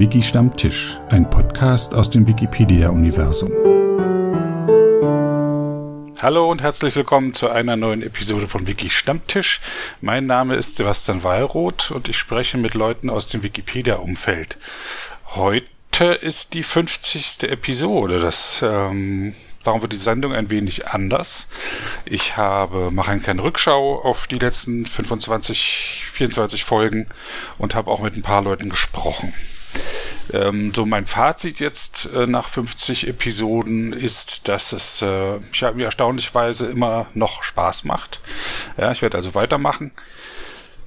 Wiki Stammtisch, ein Podcast aus dem Wikipedia-Universum. Hallo und herzlich willkommen zu einer neuen Episode von Wiki Stammtisch. Mein Name ist Sebastian Wallroth und ich spreche mit Leuten aus dem Wikipedia-Umfeld. Heute ist die 50. Episode. Das ähm, Darum wird die Sendung ein wenig anders. Ich habe, mache eine kleine Rückschau auf die letzten 25, 24 Folgen und habe auch mit ein paar Leuten gesprochen. Ähm, so mein Fazit jetzt äh, nach 50 Episoden ist, dass es äh, ja, mir erstaunlicherweise immer noch Spaß macht. Ja, ich werde also weitermachen.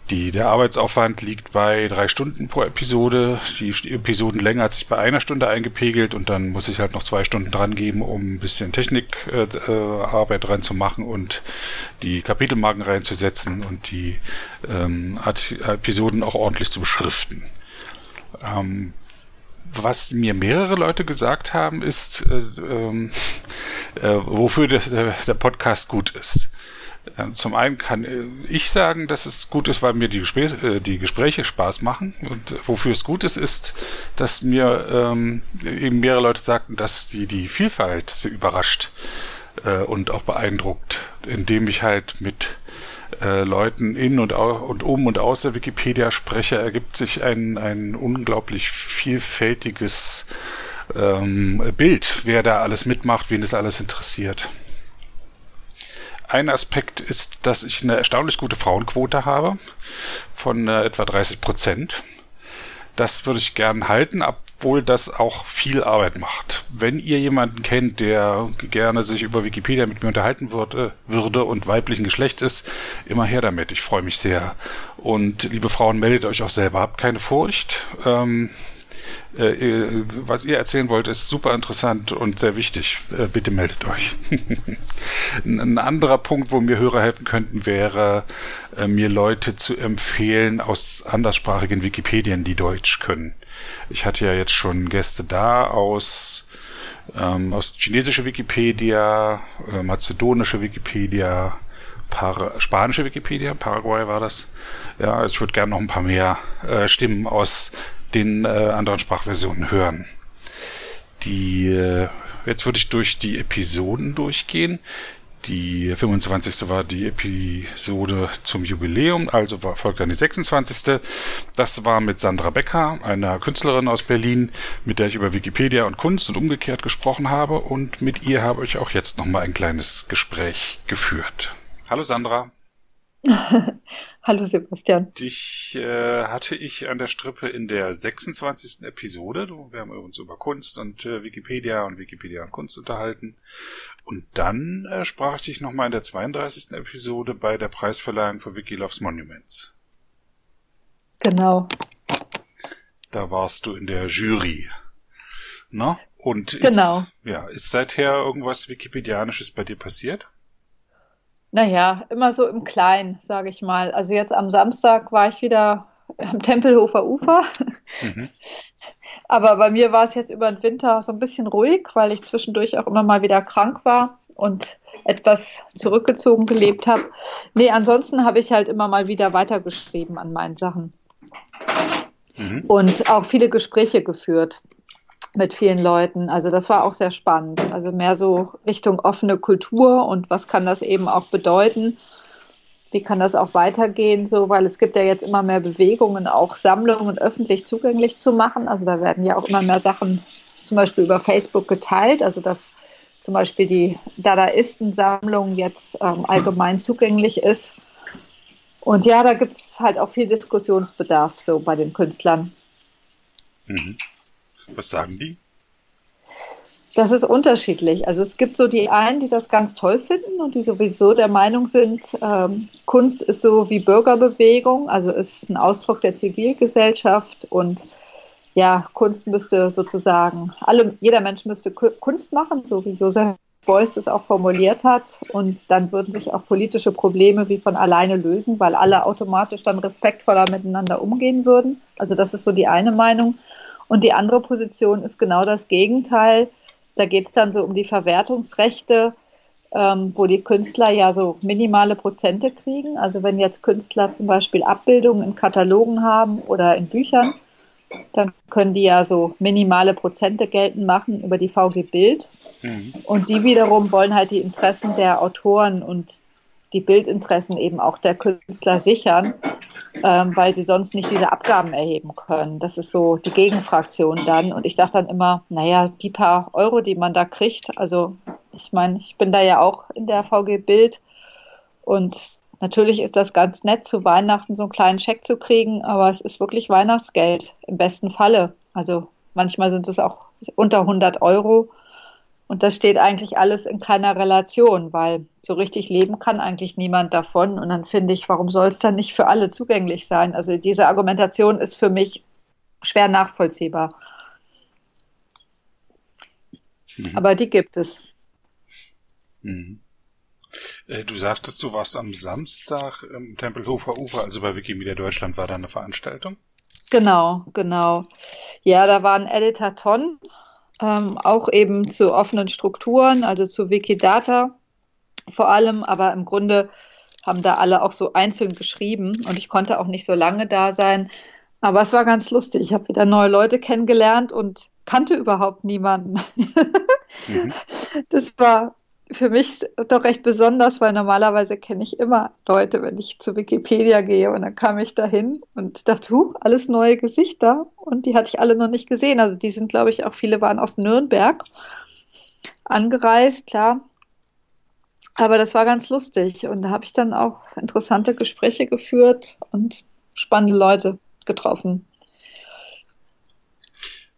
Die, der Arbeitsaufwand liegt bei drei Stunden pro Episode. Die Episodenlänge hat sich bei einer Stunde eingepegelt und dann muss ich halt noch zwei Stunden dran geben, um ein bisschen Technikarbeit äh, dran zu machen und die Kapitelmarken reinzusetzen und die ähm, Episoden auch ordentlich zu beschriften. Ähm, was mir mehrere Leute gesagt haben, ist, äh, ähm, äh, wofür der, der Podcast gut ist. Zum einen kann ich sagen, dass es gut ist, weil mir die, Gespräche, äh, die Gespräche Spaß machen. Und wofür es gut ist, ist, dass mir ähm, eben mehrere Leute sagten, dass die, die Vielfalt sie überrascht äh, und auch beeindruckt, indem ich halt mit äh, Leuten in und, und um und aus der Wikipedia spreche, ergibt sich ein, ein unglaublich vielfältiges ähm, Bild, wer da alles mitmacht, wen das alles interessiert. Ein Aspekt ist, dass ich eine erstaunlich gute Frauenquote habe von äh, etwa 30 Prozent. Das würde ich gern halten, obwohl das auch viel Arbeit macht. Wenn ihr jemanden kennt, der gerne sich über Wikipedia mit mir unterhalten würde, würde und weiblichen Geschlechts ist, immer her damit. Ich freue mich sehr. Und liebe Frauen, meldet euch auch selber. Habt keine Furcht. Ähm, äh, äh, was ihr erzählen wollt, ist super interessant und sehr wichtig. Äh, bitte meldet euch. Ein anderer Punkt, wo mir Hörer helfen könnten, wäre, äh, mir Leute zu empfehlen aus anderssprachigen Wikipedien, die Deutsch können. Ich hatte ja jetzt schon Gäste da aus ähm, aus chinesischer Wikipedia, äh, mazedonische Wikipedia, Par spanische Wikipedia, Paraguay war das. Ja, ich würde gerne noch ein paar mehr äh, Stimmen aus den äh, anderen Sprachversionen hören. Die, äh, jetzt würde ich durch die Episoden durchgehen. Die 25. war die Episode zum Jubiläum, also war, folgt dann die 26. Das war mit Sandra Becker, einer Künstlerin aus Berlin, mit der ich über Wikipedia und Kunst und umgekehrt gesprochen habe. Und mit ihr habe ich auch jetzt nochmal ein kleines Gespräch geführt. Hallo Sandra. Hallo Sebastian. Dich äh, hatte ich an der Strippe in der 26. Episode. Wir haben uns über Kunst und äh, Wikipedia und Wikipedia und Kunst unterhalten. Und dann äh, sprach ich dich nochmal in der 32. Episode bei der Preisverleihung für Wikiloves Monuments. Genau. Da warst du in der Jury. Na? Und ist, genau. ja, ist seither irgendwas Wikipedianisches bei dir passiert? Naja, immer so im Kleinen, sage ich mal. Also jetzt am Samstag war ich wieder am Tempelhofer Ufer. Mhm. Aber bei mir war es jetzt über den Winter so ein bisschen ruhig, weil ich zwischendurch auch immer mal wieder krank war und etwas zurückgezogen gelebt habe. Nee, ansonsten habe ich halt immer mal wieder weitergeschrieben an meinen Sachen. Mhm. Und auch viele Gespräche geführt mit vielen Leuten. Also das war auch sehr spannend. Also mehr so Richtung offene Kultur und was kann das eben auch bedeuten? Wie kann das auch weitergehen, so, weil es gibt ja jetzt immer mehr Bewegungen, auch Sammlungen öffentlich zugänglich zu machen. Also da werden ja auch immer mehr Sachen zum Beispiel über Facebook geteilt, also dass zum Beispiel die Dadaisten-Sammlung jetzt ähm, allgemein zugänglich ist. Und ja, da gibt es halt auch viel Diskussionsbedarf so bei den Künstlern. Mhm. Was sagen die? Das ist unterschiedlich. Also es gibt so die einen, die das ganz toll finden und die sowieso der Meinung sind, ähm, Kunst ist so wie Bürgerbewegung, also ist ein Ausdruck der Zivilgesellschaft und ja, Kunst müsste sozusagen, alle, jeder Mensch müsste Kunst machen, so wie Josef Beuys es auch formuliert hat. Und dann würden sich auch politische Probleme wie von alleine lösen, weil alle automatisch dann respektvoller miteinander umgehen würden. Also das ist so die eine Meinung. Und die andere Position ist genau das Gegenteil. Da geht es dann so um die Verwertungsrechte, ähm, wo die Künstler ja so minimale Prozente kriegen. Also wenn jetzt Künstler zum Beispiel Abbildungen in Katalogen haben oder in Büchern, dann können die ja so minimale Prozente geltend machen über die VG Bild. Mhm. Und die wiederum wollen halt die Interessen der Autoren und die Bildinteressen eben auch der Künstler sichern, ähm, weil sie sonst nicht diese Abgaben erheben können. Das ist so die Gegenfraktion dann. Und ich sage dann immer, naja, die paar Euro, die man da kriegt, also ich meine, ich bin da ja auch in der VG Bild und natürlich ist das ganz nett, zu Weihnachten so einen kleinen Scheck zu kriegen, aber es ist wirklich Weihnachtsgeld im besten Falle. Also manchmal sind es auch unter 100 Euro. Und das steht eigentlich alles in keiner Relation, weil so richtig leben kann eigentlich niemand davon. Und dann finde ich, warum soll es dann nicht für alle zugänglich sein? Also diese Argumentation ist für mich schwer nachvollziehbar. Mhm. Aber die gibt es. Mhm. Äh, du sagtest, du warst am Samstag im Tempelhofer Ufer, also bei Wikimedia Deutschland war da eine Veranstaltung? Genau, genau. Ja, da war ein Editor Ton, ähm, auch eben zu offenen Strukturen, also zu Wikidata vor allem, aber im Grunde haben da alle auch so einzeln geschrieben und ich konnte auch nicht so lange da sein. Aber es war ganz lustig. Ich habe wieder neue Leute kennengelernt und kannte überhaupt niemanden. mhm. Das war für mich doch recht besonders, weil normalerweise kenne ich immer Leute, wenn ich zu Wikipedia gehe und dann kam ich dahin und dachte, huch, alles neue Gesichter und die hatte ich alle noch nicht gesehen. Also die sind, glaube ich, auch viele waren aus Nürnberg angereist, klar. Aber das war ganz lustig und da habe ich dann auch interessante Gespräche geführt und spannende Leute getroffen.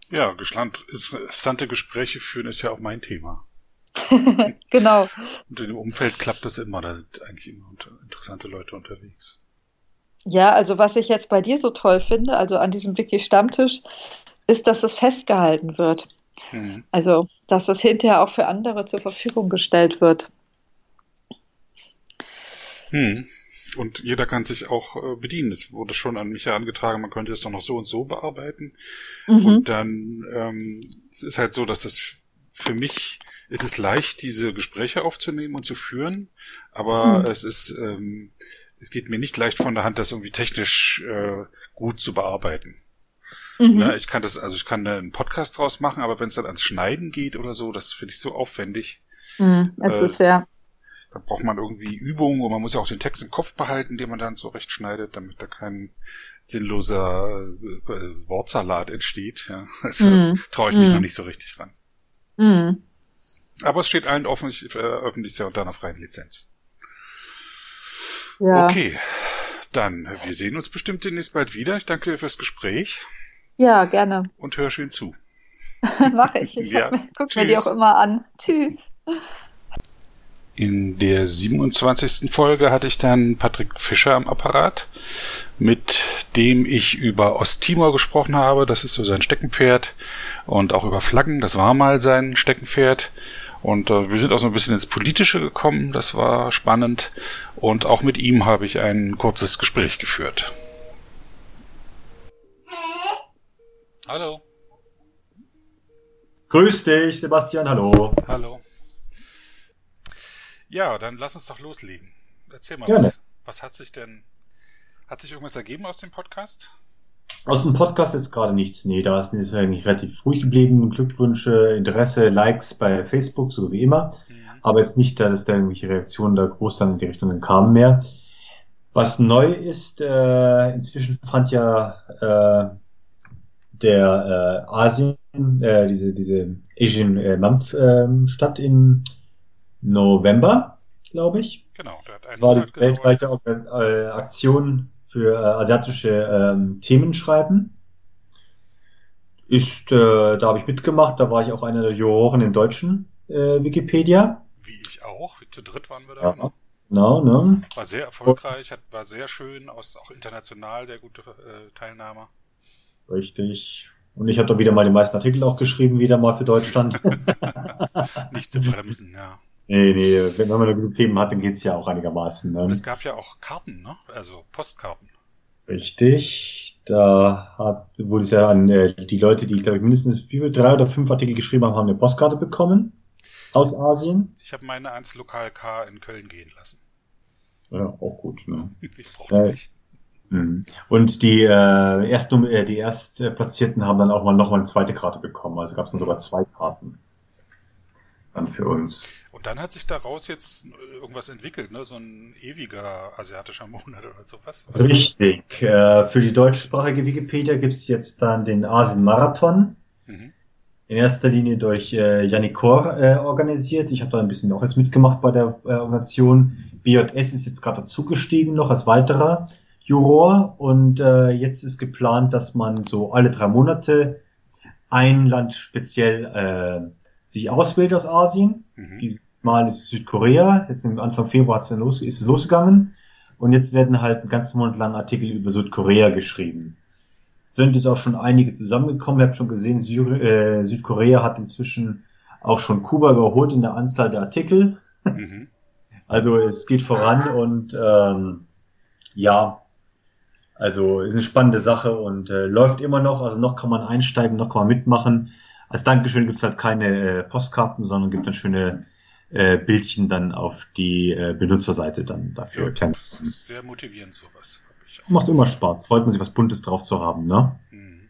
Ja, interessante Gespräche führen ist ja auch mein Thema. genau. Und in dem Umfeld klappt das immer, da sind eigentlich immer interessante Leute unterwegs. Ja, also was ich jetzt bei dir so toll finde, also an diesem Wiki-Stammtisch, ist, dass es festgehalten wird. Mhm. Also, dass es hinterher auch für andere zur Verfügung gestellt wird. Hm. Und jeder kann sich auch äh, bedienen. Es wurde schon an mich herangetragen, man könnte es doch noch so und so bearbeiten. Mhm. Und dann ähm, es ist halt so, dass das für mich ist es leicht, diese Gespräche aufzunehmen und zu führen, aber mhm. es ist, ähm, es geht mir nicht leicht von der Hand, das irgendwie technisch äh, gut zu bearbeiten. Mhm. Na, ich kann das, also ich kann einen Podcast draus machen, aber wenn es dann ans Schneiden geht oder so, das finde ich so aufwendig. Mhm, es äh, ist ja. Da braucht man irgendwie Übungen und man muss ja auch den Text im Kopf behalten, den man dann so recht schneidet, damit da kein sinnloser äh, Wortsalat entsteht. Ja. Das mhm. traue ich mich noch mhm. nicht so richtig ran. Mhm. Aber es steht allen offen, ich veröffentliche ja unter einer freien Lizenz. Ja. Okay, dann, wir sehen uns bestimmt demnächst bald wieder. Ich danke dir fürs Gespräch. Ja, gerne. Und hör schön zu. Mach ich. ich ja. mir, guck Tschüss. mir die auch immer an. Tschüss. In der 27. Folge hatte ich dann Patrick Fischer am Apparat, mit dem ich über Osttimor gesprochen habe. Das ist so sein Steckenpferd. Und auch über Flaggen. Das war mal sein Steckenpferd. Und äh, wir sind auch so ein bisschen ins Politische gekommen, das war spannend. Und auch mit ihm habe ich ein kurzes Gespräch geführt. Hallo. Grüß dich, Sebastian, hallo. Hallo. Ja, dann lass uns doch loslegen. Erzähl mal, was, was hat sich denn, hat sich irgendwas ergeben aus dem Podcast? Aus dem Podcast ist gerade nichts. Nee, da ist es eigentlich relativ ruhig geblieben. Glückwünsche, Interesse, Likes bei Facebook, so wie immer. Mhm. Aber jetzt nicht, dass da irgendwelche Reaktionen da groß dann in die Richtung kamen mehr. Was neu ist, äh, inzwischen fand ja äh, der äh, Asien, äh, diese, diese Asian äh, Month äh, statt im November, glaube ich. Genau, der hat das war die weltweite äh, Aktion für äh, asiatische ähm, Themen schreiben. Ist, äh, da habe ich mitgemacht, da war ich auch einer der Juroren im deutschen äh, Wikipedia. Wie ich auch, zu dritt waren wir da. Ja. Ne? Genau, ne? War sehr erfolgreich, hat, war sehr schön, aus, auch international der gute äh, Teilnahme. Richtig. Und ich habe da wieder mal die meisten Artikel auch geschrieben, wieder mal für Deutschland. Nicht zu bremsen, ja. Nee, nee, wenn man genug Themen hat, dann geht's ja auch einigermaßen. Ne? es gab ja auch Karten, ne? Also Postkarten. Richtig. Da hat, wurde es ja an äh, die Leute, die, glaube ich, mindestens wie drei oder fünf Artikel geschrieben haben, haben eine Postkarte bekommen aus Asien. Ich habe meine ans Lokal K in Köln gehen lassen. Ja, auch gut, ne? Ich brauchte äh, nicht. Mhm. Und die, äh, erst, äh, die Erstplatzierten haben dann auch mal nochmal eine zweite Karte bekommen. Also gab es dann sogar zwei Karten dann für uns. Und dann hat sich daraus jetzt irgendwas entwickelt, ne? So ein ewiger asiatischer Monat oder sowas. Richtig. Äh, für die deutschsprachige Wikipedia gibt es jetzt dann den Asien-Marathon. Mhm. In erster Linie durch äh, Yannick Kor äh, organisiert. Ich habe da ein bisschen auch jetzt mitgemacht bei der äh, Organisation. BJS ist jetzt gerade dazugestiegen noch als weiterer Juror und äh, jetzt ist geplant, dass man so alle drei Monate ein Land speziell äh, sich auswählt aus Asien. Mhm. Dieses Mal ist es Südkorea. Jetzt im Anfang Februar hat's dann los, ist es losgegangen. Und jetzt werden halt einen ganzen Monat lang Artikel über Südkorea geschrieben. Sind jetzt auch schon einige zusammengekommen. Ihr habt schon gesehen, Süd äh, Südkorea hat inzwischen auch schon Kuba überholt in der Anzahl der Artikel. Mhm. Also es geht voran und ähm, ja, also ist eine spannende Sache und äh, läuft immer noch. Also noch kann man einsteigen, noch kann man mitmachen als Dankeschön gibt's halt keine äh, Postkarten, sondern gibt dann schöne äh, Bildchen dann auf die äh, Benutzerseite dann dafür. Ja, sehr motivierend sowas. Macht immer Spaß. Freut man sich, was Buntes drauf zu haben, ne? Hm.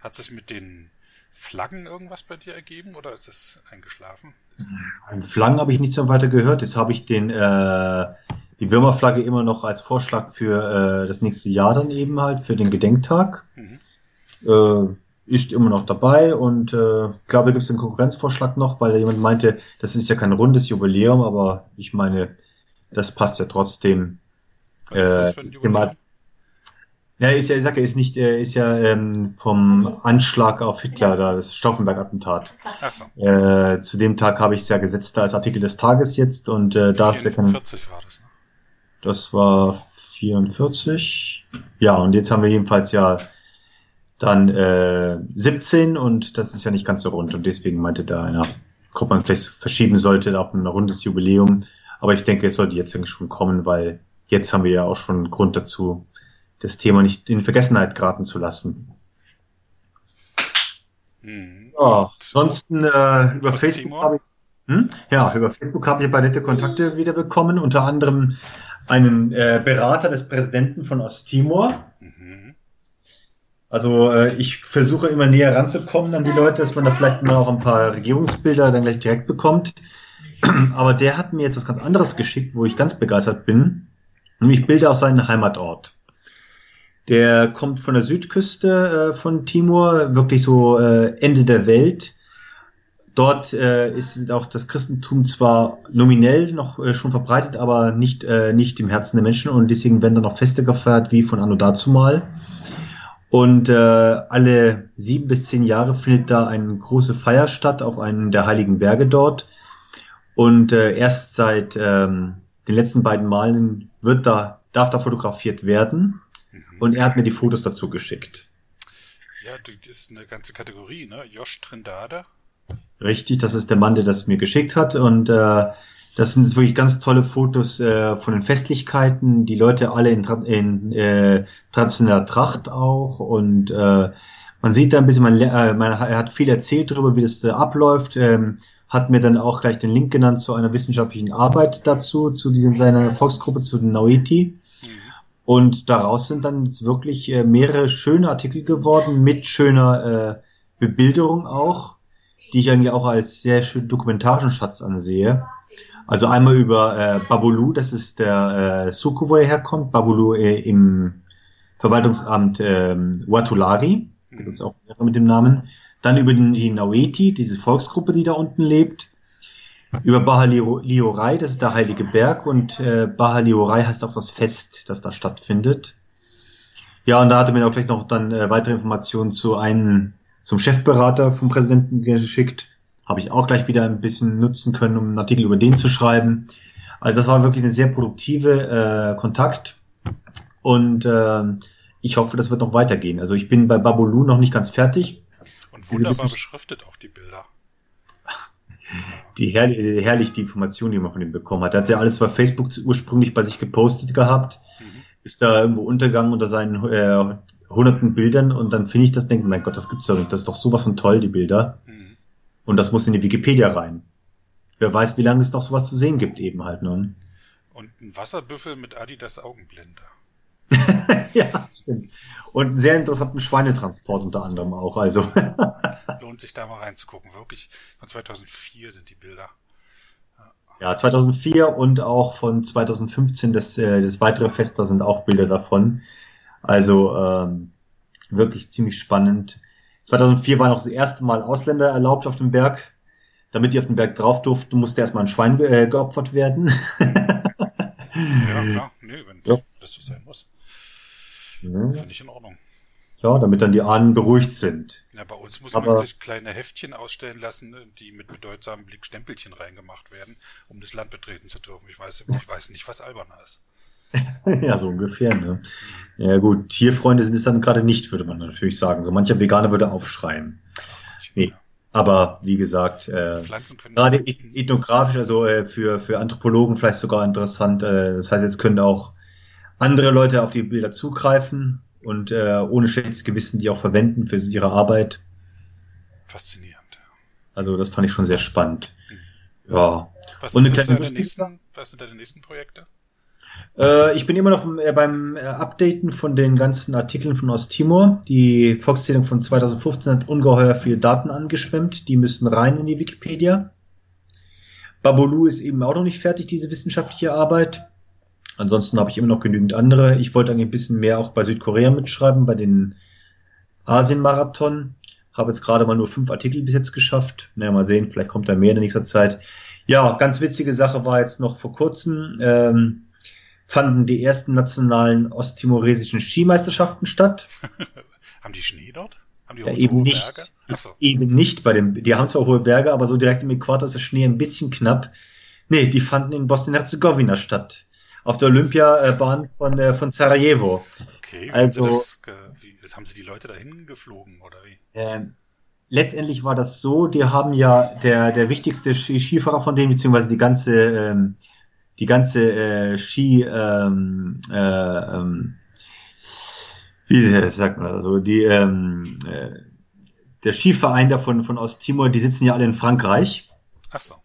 Hat sich mit den Flaggen irgendwas bei dir ergeben oder ist es eingeschlafen? An Flaggen habe ich nicht so weiter gehört. Jetzt habe ich den äh, die Würmerflagge immer noch als Vorschlag für äh, das nächste Jahr dann eben halt für den Gedenktag. Mhm. Äh, ist immer noch dabei und äh, ich glaube, gibt es einen Konkurrenzvorschlag noch, weil jemand meinte, das ist ja kein rundes Jubiläum, aber ich meine, das passt ja trotzdem. Was äh, ist das für ein Jubiläum? Ja, ist ja, ich sag ja, ist nicht, äh, ist ja ähm, vom Anschlag auf Hitler, da das Stauffenberg-Attentat. So. Äh, zu dem Tag habe ich es ja gesetzt da als Artikel des Tages jetzt und äh, da ist ja kein. 44 war das, ne? Das war 44. Ja, und jetzt haben wir jedenfalls ja dann äh, 17 und das ist ja nicht ganz so rund und deswegen meinte da einer, ob man vielleicht verschieben sollte auf ein rundes Jubiläum. Aber ich denke, es sollte jetzt eigentlich schon kommen, weil jetzt haben wir ja auch schon einen Grund dazu, das Thema nicht in Vergessenheit geraten zu lassen. Hm. Ja, ansonsten äh, über Facebook habe ich hm? Ja, über Facebook habe ich ein paar nette Kontakte wieder bekommen, unter anderem einen äh, Berater des Präsidenten von Osttimor. Mhm. Also äh, ich versuche immer näher ranzukommen an die Leute, dass man da vielleicht mal auch ein paar Regierungsbilder dann gleich direkt bekommt. Aber der hat mir jetzt was ganz anderes geschickt, wo ich ganz begeistert bin. Nämlich Bilder aus seinem Heimatort. Der kommt von der Südküste äh, von Timor, wirklich so äh, Ende der Welt. Dort äh, ist auch das Christentum zwar nominell noch äh, schon verbreitet, aber nicht, äh, nicht im Herzen der Menschen und deswegen werden da noch Feste gefeiert wie von Anno dazumal. Und äh, alle sieben bis zehn Jahre findet da eine große Feier statt auf einem der heiligen Berge dort. Und äh, erst seit ähm, den letzten beiden Malen wird da, darf da fotografiert werden. Mhm. Und er hat mir die Fotos dazu geschickt. Ja, das ist eine ganze Kategorie, ne? Josh Trindade. Richtig, das ist der Mann, der das mir geschickt hat. Und äh, das sind jetzt wirklich ganz tolle Fotos äh, von den Festlichkeiten, die Leute alle in, in äh, traditioneller Tracht auch und äh, man sieht da ein bisschen, man, äh, man er hat viel erzählt darüber, wie das äh, abläuft, ähm, hat mir dann auch gleich den Link genannt zu einer wissenschaftlichen Arbeit dazu, zu diesem seiner Volksgruppe, zu den Naueti. Mhm. Und daraus sind dann jetzt wirklich äh, mehrere schöne Artikel geworden, mit schöner äh, Bebilderung auch, die ich eigentlich auch als sehr schön dokumentarischen Schatz ansehe. Also einmal über äh, Babulu, das ist der äh, Suku, wo er herkommt, Babulu äh, im Verwaltungsamt äh, Watulari, mhm. gibt es auch mit dem Namen. Dann über den, die Naueti, diese Volksgruppe, die da unten lebt. Über Bahaliorai, das ist der Heilige Berg und äh, Bahaliorai heißt auch das Fest, das da stattfindet. Ja, und da hatte mir auch gleich noch dann äh, weitere Informationen zu einem, zum Chefberater vom Präsidenten geschickt habe ich auch gleich wieder ein bisschen nutzen können, um einen Artikel über den zu schreiben. Also das war wirklich eine sehr produktive äh, Kontakt und äh, ich hoffe, das wird noch weitergehen. Also ich bin bei Babulu noch nicht ganz fertig. Und wunderbar beschriftet auch die Bilder. Die herrlich, herrlich die Informationen, die man von ihm bekommen hat. Er hat ja alles bei Facebook ursprünglich bei sich gepostet gehabt, mhm. ist da irgendwo untergegangen unter seinen äh, hunderten Bildern und dann finde ich das, denke, mein Gott, das gibt's doch nicht. Das ist doch sowas von toll, die Bilder. Mhm. Und das muss in die Wikipedia rein. Wer weiß, wie lange es noch sowas zu sehen gibt eben halt nun. Und ein Wasserbüffel mit Adidas Augenblende. ja, stimmt. Und einen sehr interessanten Schweinetransport unter anderem auch. Also lohnt sich da mal reinzugucken. Wirklich von 2004 sind die Bilder. Ja, 2004 und auch von 2015 das, äh, das weitere Fest, da sind auch Bilder davon. Also ähm, wirklich ziemlich spannend. 2004 war noch das erste Mal Ausländer erlaubt auf dem Berg. Damit die auf den Berg drauf durften, musste erstmal ein Schwein ge äh, geopfert werden. ja, klar. Nee, wenn ja. das so sein muss. Ja. Finde ich in Ordnung. Ja, damit dann die Ahnen beruhigt sind. Ja, bei uns muss Aber, man sich kleine Heftchen ausstellen lassen, die mit bedeutsamen Blick Stempelchen reingemacht werden, um das Land betreten zu dürfen. Ich weiß, ich weiß nicht, was alberner ist. ja, so ungefähr, ne? Ja gut, Tierfreunde sind es dann gerade nicht, würde man natürlich sagen. So mancher Veganer würde aufschreien. Nee. Aber wie gesagt, äh, gerade ethnografisch, also äh, für, für Anthropologen vielleicht sogar interessant. Äh, das heißt, jetzt können auch andere Leute auf die Bilder zugreifen und äh, ohne schlechtes Gewissen die auch verwenden für ihre Arbeit. Faszinierend. Ja. Also das fand ich schon sehr spannend. Mhm. Ja. Was, und sind deine nächsten, was sind deine nächsten Projekte? Äh, ich bin immer noch äh, beim äh, Updaten von den ganzen Artikeln von Osttimor. Die Volkszählung von 2015 hat ungeheuer viele Daten angeschwemmt. Die müssen rein in die Wikipedia. Babolu ist eben auch noch nicht fertig, diese wissenschaftliche Arbeit. Ansonsten habe ich immer noch genügend andere. Ich wollte eigentlich ein bisschen mehr auch bei Südkorea mitschreiben, bei den Asien-Marathon. Habe jetzt gerade mal nur fünf Artikel bis jetzt geschafft. Naja, mal sehen, vielleicht kommt da mehr in der nächsten Zeit. Ja, ganz witzige Sache war jetzt noch vor kurzem, ähm, fanden die ersten nationalen osttimoresischen Skimeisterschaften statt. haben die Schnee dort? Haben die ja, eben hohe nicht, Berge? So. Eben nicht bei dem, die haben zwar hohe Berge, aber so direkt im Äquator ist der Schnee ein bisschen knapp. Nee, die fanden in Bosnien-Herzegowina statt auf der Olympiabahn von, äh, von Sarajevo. Okay, also, das, wie, haben sie die Leute dahin geflogen oder wie? Ähm, letztendlich war das so, die haben ja der, der wichtigste Skifahrer von denen, beziehungsweise die ganze, ähm, die ganze äh, Ski, ähm, äh, ähm, wie sagt man das, also die, ähm, äh, der Skiverein davon von Osttimor, die sitzen ja alle in Frankreich. Ach so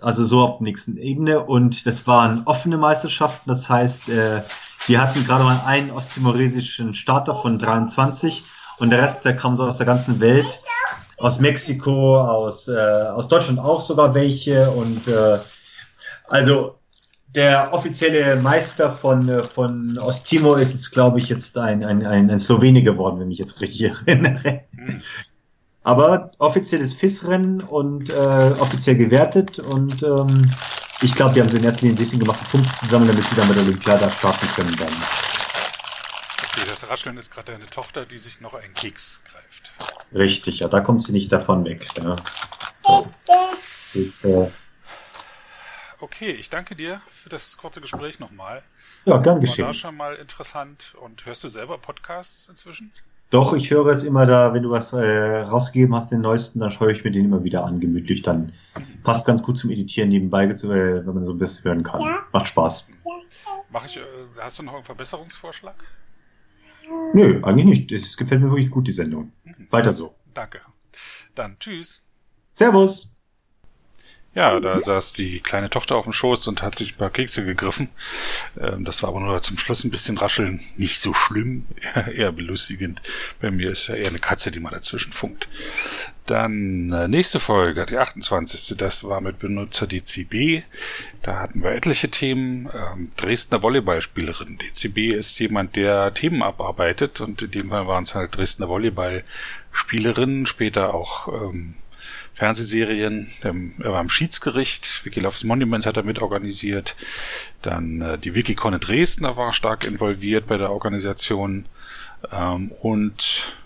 also so auf der nächsten Ebene. Und das waren offene Meisterschaften. Das heißt, äh, wir hatten gerade mal einen ostimoresischen Starter von 23 und der Rest, der kam so aus der ganzen Welt. Aus Mexiko, aus, äh, aus Deutschland auch sogar welche. Und äh, also der offizielle Meister von, äh, von Osttimor ist jetzt, glaube ich, jetzt ein, ein, ein, ein Slowene geworden, wenn ich jetzt richtig erinnere. Hm. Aber offizielles FIS-Rennen und äh, offiziell gewertet und ähm, ich glaube, die haben sie in erster Linie ein bisschen gemacht, Punkte zusammen, damit sie dann bei der Olympiade starten können dann. Okay, das Rascheln ist gerade eine Tochter, die sich noch einen Keks greift. Richtig, ja, da kommt sie nicht davon weg. Ja. Ist, äh, okay, ich danke dir für das kurze Gespräch nochmal. Ja, gern geschehen. War da schon mal interessant. Und hörst du selber Podcasts inzwischen? Doch, ich höre es immer da, wenn du was äh, rausgegeben hast, den neuesten, dann schaue ich mir den immer wieder an, gemütlich. Dann passt ganz gut zum Editieren nebenbei, äh, wenn man so ein bisschen hören kann. Ja. Macht Spaß. Mach ich, äh, hast du noch einen Verbesserungsvorschlag? Nö, eigentlich nicht. Es gefällt mir wirklich gut, die Sendung. Mhm. Weiter so. Danke. Dann tschüss. Servus. Ja, da saß die kleine Tochter auf dem Schoß und hat sich ein paar Kekse gegriffen. Ähm, das war aber nur zum Schluss ein bisschen rascheln. Nicht so schlimm, eher belustigend. Bei mir ist ja eher eine Katze, die mal dazwischen funkt. Dann äh, nächste Folge, die 28. Das war mit Benutzer DCB. Da hatten wir etliche Themen. Ähm, Dresdner Volleyballspielerin. DCB ist jemand, der Themen abarbeitet und in dem Fall waren es halt Dresdner Volleyballspielerinnen, später auch ähm, Fernsehserien. Er war im Schiedsgericht. Wiki Loves Monument hat er mitorganisiert. Dann äh, die Wikicon in Dresden, da war stark involviert bei der Organisation. Ähm, und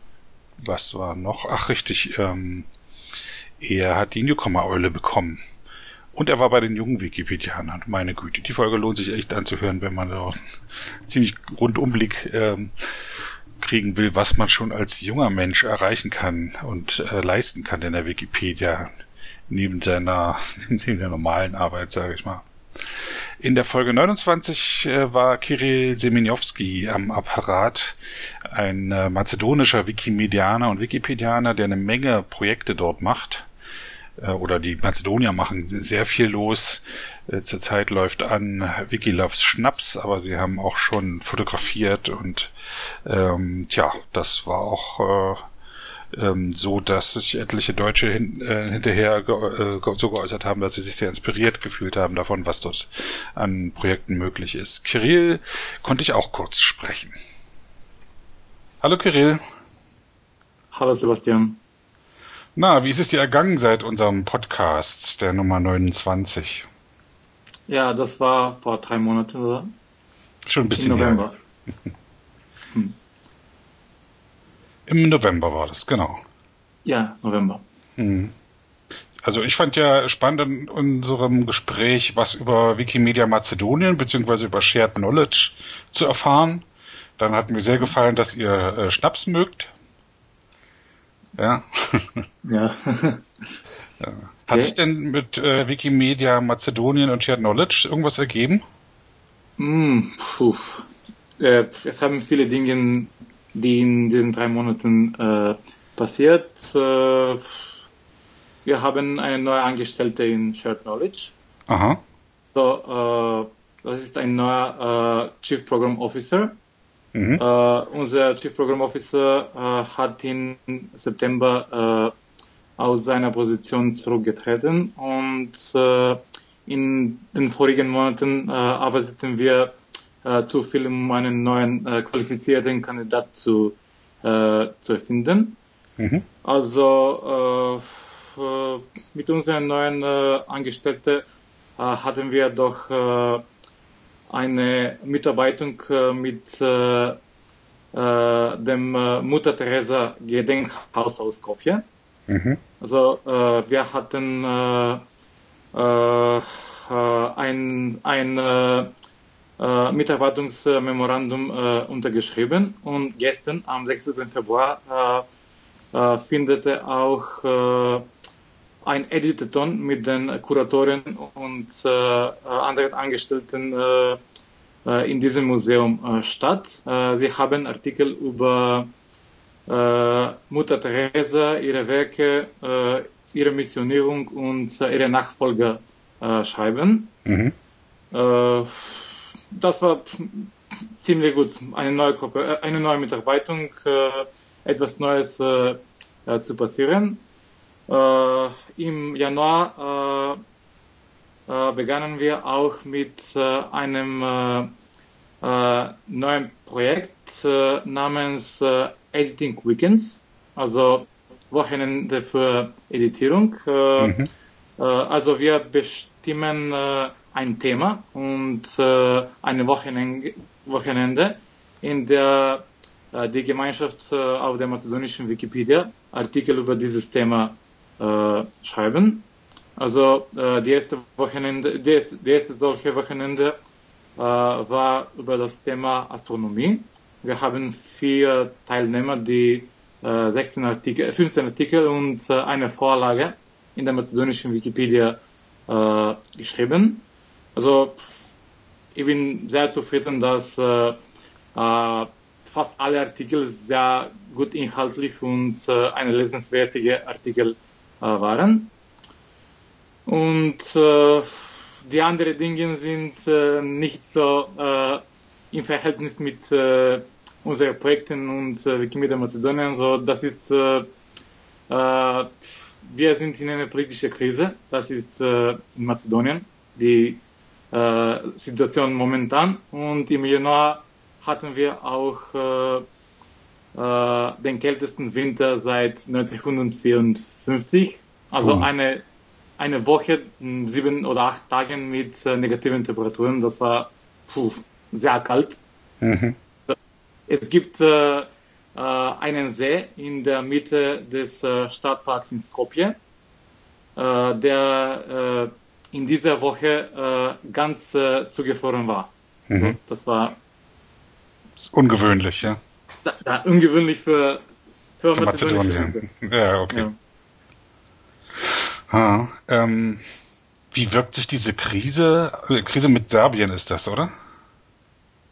was war noch? Ach, richtig. Ähm, er hat die Newcomer-Eule bekommen. Und er war bei den jungen Wikipedianern. Meine Güte, die Folge lohnt sich echt anzuhören, wenn man da einen ziemlich Rundumblick ähm, kriegen will, was man schon als junger Mensch erreichen kann und äh, leisten kann in der Wikipedia, neben seiner, neben der normalen Arbeit, sage ich mal. In der Folge 29 äh, war Kirill Seminowski am Apparat, ein äh, mazedonischer Wikimedianer und Wikipedianer, der eine Menge Projekte dort macht. Äh, oder die Mazedonier machen sehr viel los. Äh, zurzeit läuft an Wikiloves Schnaps, aber sie haben auch schon fotografiert und ähm, tja, das war auch äh, ähm, so, dass sich etliche Deutsche hin, äh, hinterher ge äh, so geäußert haben, dass sie sich sehr inspiriert gefühlt haben davon, was dort an Projekten möglich ist. Kirill konnte ich auch kurz sprechen. Hallo Kirill. Hallo Sebastian. Na, wie ist es dir ergangen seit unserem Podcast, der Nummer 29? Ja, das war vor drei Monaten, oder? Schon ein bisschen Im November. Hm. Im November war das, genau. Ja, November. Hm. Also ich fand ja spannend in unserem Gespräch, was über Wikimedia Mazedonien beziehungsweise über Shared Knowledge zu erfahren. Dann hat mir sehr gefallen, dass ihr äh, Schnaps mögt. Ja. ja. ja. Hat okay. sich denn mit äh, Wikimedia Mazedonien und Shared Knowledge irgendwas ergeben? Mm, puh. Äh, es haben viele Dinge, die in diesen drei Monaten äh, passiert. Äh, wir haben eine neue Angestellte in Shared Knowledge. Aha. So, äh, das ist ein neuer äh, Chief Program Officer. Mhm. Uh, unser Chief Program Officer uh, hat im September uh, aus seiner Position zurückgetreten und in den vorigen Monaten arbeiteten wir zu viel, um einen neuen qualifizierten Kandidat zu, zu finden. Mhm. Also mit unseren neuen Angestellten hatten wir doch eine Mitarbeitung äh, mit äh, äh, dem Mutter Teresa Gedenkhaus aus Skopje. Mhm. Also wir hatten ein, ein Mitarbeitungsmemorandum untergeschrieben und gestern am 16. Februar findete auch ein Editathon mit den Kuratoren und äh, anderen Angestellten äh, äh, in diesem Museum äh, statt. Äh, sie haben Artikel über äh, Mutter Teresa, ihre Werke, äh, ihre Missionierung und äh, ihre Nachfolger äh, schreiben. Mhm. Äh, das war ziemlich gut. Eine neue, Gruppe, eine neue Mitarbeitung, äh, etwas Neues äh, äh, zu passieren. Äh, Im Januar äh, äh, begannen wir auch mit einem neuen Projekt namens Editing Weekends, also Wochenende für Editierung. Mhm. Also wir bestimmen ein Thema und eine Wochenende, Wochenende in der die Gemeinschaft auf der mazedonischen Wikipedia Artikel über dieses Thema äh, schreiben. Also äh, die erste Wochenende, die, die erste solche Wochenende äh, war über das Thema Astronomie. Wir haben vier Teilnehmer, die äh, 16 Artikel, 15 Artikel und äh, eine Vorlage in der mazedonischen Wikipedia äh, geschrieben. Also ich bin sehr zufrieden, dass äh, äh, fast alle Artikel sehr gut inhaltlich und äh, eine lesenswertige Artikel äh, waren. Und äh, die anderen Dinge sind äh, nicht so äh, im Verhältnis mit äh, unseren Projekten und äh, Wikimedia Mazedonien. So, das ist, äh, äh, wir sind in einer politischen Krise. Das ist äh, in Mazedonien die äh, Situation momentan. Und im Januar hatten wir auch äh, äh, den kältesten Winter seit 1954. Also cool. eine, eine Woche, sieben oder acht Tage mit äh, negativen Temperaturen. Das war puh, sehr kalt. Mhm. Es gibt äh, äh, einen See in der Mitte des äh, Stadtparks in Skopje, äh, der in dieser Woche ganz zugefroren war. Mhm. Also, das war ungewöhnlich, ja da, da, ungewöhnlich für, für, für Mazedonien. Ja, okay. Ja. Ha, ähm, wie wirkt sich diese Krise, äh, Krise mit Serbien ist das, oder?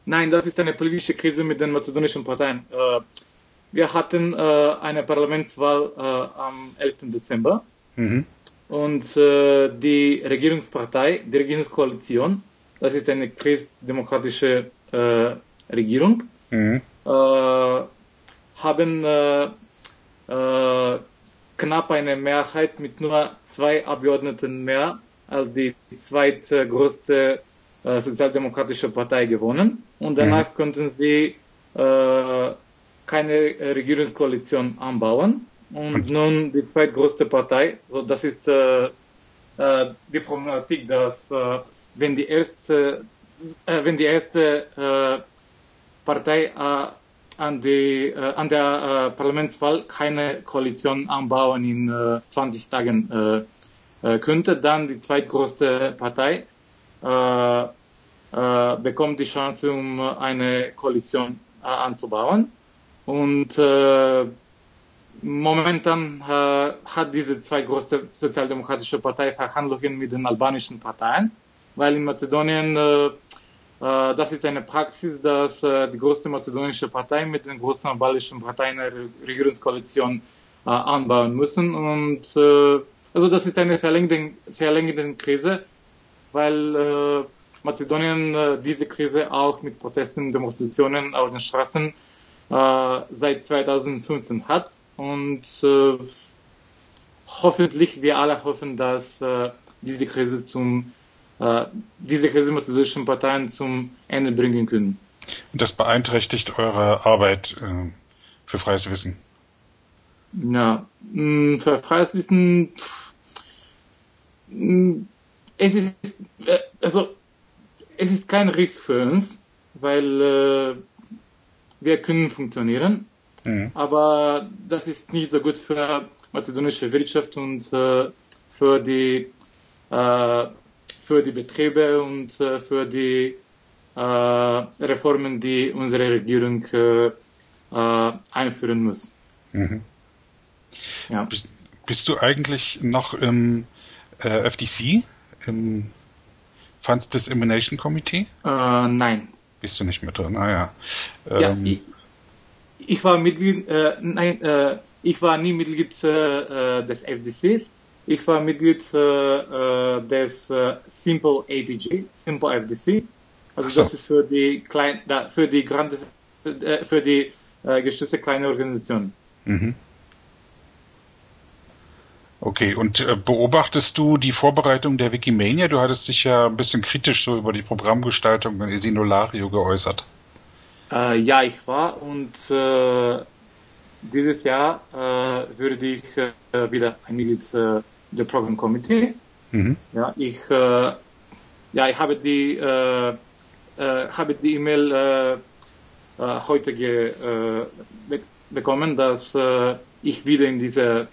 Nein, das ist eine politische Krise mit den mazedonischen Parteien. Äh, wir hatten äh, eine Parlamentswahl äh, am 11. Dezember. Mhm. und äh, die Regierungspartei, die Regierungskoalition, das ist eine christdemokratische äh, Regierung, mhm. Äh, haben äh, äh, knapp eine Mehrheit mit nur zwei Abgeordneten mehr als die zweitgrößte äh, sozialdemokratische Partei gewonnen. Und danach mhm. konnten sie äh, keine Regierungskoalition anbauen. Und nun die zweitgrößte Partei, so das ist äh, die Problematik, dass wenn die erste, wenn die erste Partei an, die, äh, an der äh, Parlamentswahl keine Koalition anbauen in äh, 20 Tagen äh, äh, könnte, dann die zweitgrößte Partei äh, äh, bekommt die Chance, um eine Koalition anzubauen. Und momentan hat diese zwei große sozialdemokratische Partei Verhandlungen mit den albanischen Parteien, weil in Mazedonien das ist eine Praxis, dass äh, die größte mazedonische Partei mit den großen albanischen Parteien eine Regierungskoalition äh, anbauen müssen. Und äh, also das ist eine verlängerte, verlängerte Krise, weil äh, Mazedonien äh, diese Krise auch mit Protesten und Demonstrationen auf den Straßen äh, seit 2015 hat. Und äh, hoffentlich, wir alle hoffen, dass äh, diese Krise zum äh, diese Krise mit den Parteien zum Ende bringen können. Und das beeinträchtigt eure Arbeit äh, für freies Wissen? Ja, mh, für freies Wissen, pff, mh, es ist, äh, also, es ist kein Risk für uns, weil äh, wir können funktionieren. Mhm. Aber das ist nicht so gut für mazedonische Wirtschaft und äh, für die äh, für die Betriebe und äh, für die äh, Reformen, die unsere Regierung äh, äh, einführen muss. Mhm. Ja. Bist, bist, du eigentlich noch im FDC, im Funds Dissemination Committee? nein bist du nicht mehr drin. Ah ja. Ähm, ja ich, ich, war Mitglied, äh, nein, äh, ich war nie Mitglied äh, des FDCs. Ich war Mitglied äh, des äh, Simple APG, Simple FDC. Also so. das ist für die klein, da, für die grande, äh, für die äh, geschützte kleine Organisation. Mhm. Okay, und äh, beobachtest du die Vorbereitung der Wikimania? Du hattest dich ja ein bisschen kritisch so über die Programmgestaltung in Esinolario geäußert. Äh, ja, ich war und äh, dieses Jahr äh, würde ich äh, wieder ein Mitglied äh, der Program Committee. Mhm. Ja, ich, ja, ich habe die, habe die E-Mail heute ge, be bekommen, dass ich wieder in diese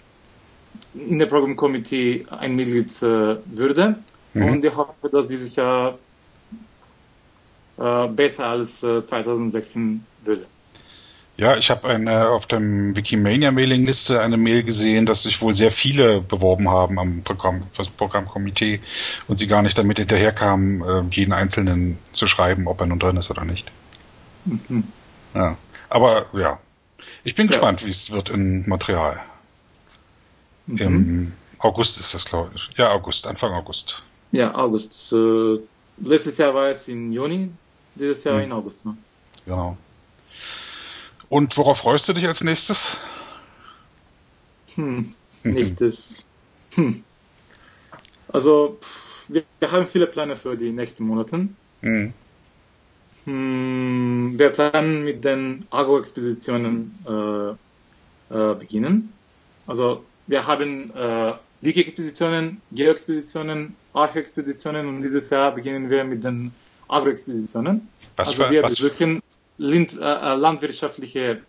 in der Program Committee ein Mitglied äh, würde. Mhm. Und ich hoffe, dass dieses Jahr äh, besser als äh, 2016 würde. Ja, ich habe eine auf dem Wikimania-Mailing-Liste eine Mail gesehen, dass sich wohl sehr viele beworben haben am Programm, das Programmkomitee und sie gar nicht damit hinterherkamen, äh, jeden Einzelnen zu schreiben, ob er nun drin ist oder nicht. Mhm. Ja. Aber ja, ich bin ja. gespannt, wie es wird in Montreal. Mhm. Im August ist das, glaube ich. Ja, August, Anfang August. Ja, August. Äh, letztes Jahr war es im Juni, dieses Jahr mhm. in August. Ne? Genau. Und worauf freust du dich als nächstes? Hm, nächstes. Hm. Also, wir, wir, haben viele Pläne für die nächsten Monate. Mhm. Hm, wir planen mit den Agro-Expeditionen äh, äh, beginnen. Also wir haben äh, Wiki-Expeditionen, Geo-Expeditionen, Arche-Expeditionen und dieses Jahr beginnen wir mit den Agro-Expeditionen. Also für, wir äh, äh, landwirtschaftliche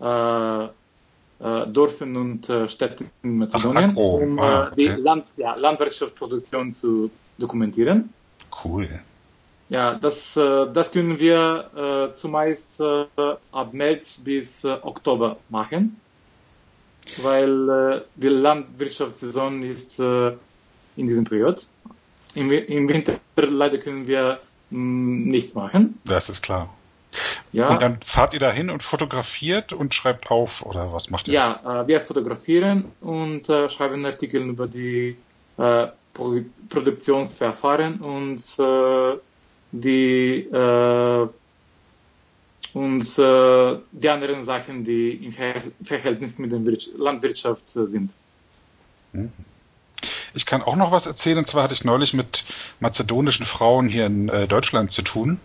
äh, Dörfen und Städte in Mazedonien, Ach, um äh, ah, okay. die Land, ja, Landwirtschaftsproduktion zu dokumentieren. Cool. Ja, das, das können wir zumeist ab März bis Oktober machen weil die Landwirtschaftssaison ist in diesem Period. Im, Im, Winter leider können wir mm, nichts machen. Das ist klar. Ja. Und dann fahrt ihr da hin und fotografiert und schreibt auf oder was macht ihr? Ja, äh, wir fotografieren und äh, schreiben Artikel über die äh, Pro Produktionsverfahren und äh, die äh, und äh, die anderen Sachen, die im Verhältnis mit der Landwirtschaft sind. Mhm. Ich kann auch noch was erzählen, und zwar hatte ich neulich mit mazedonischen Frauen hier in Deutschland zu tun.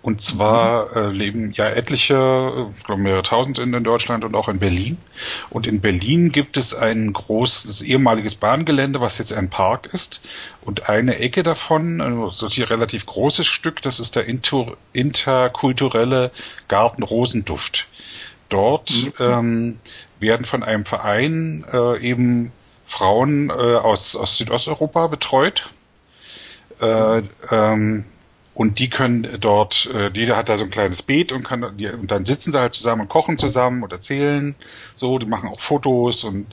Und zwar äh, leben ja etliche, äh, ich glaube mehrere tausend in, in, Deutschland und auch in Berlin. Und in Berlin gibt es ein großes ehemaliges Bahngelände, was jetzt ein Park ist. Und eine Ecke davon, also ein relativ großes Stück, das ist der inter, interkulturelle Garten Rosenduft. Dort mhm. ähm, werden von einem Verein äh, eben Frauen äh, aus, aus Südosteuropa betreut. Äh, ähm, und die können dort, äh, jeder hat da so ein kleines Beet und kann, und dann sitzen sie halt zusammen und kochen zusammen und erzählen. So, die machen auch Fotos und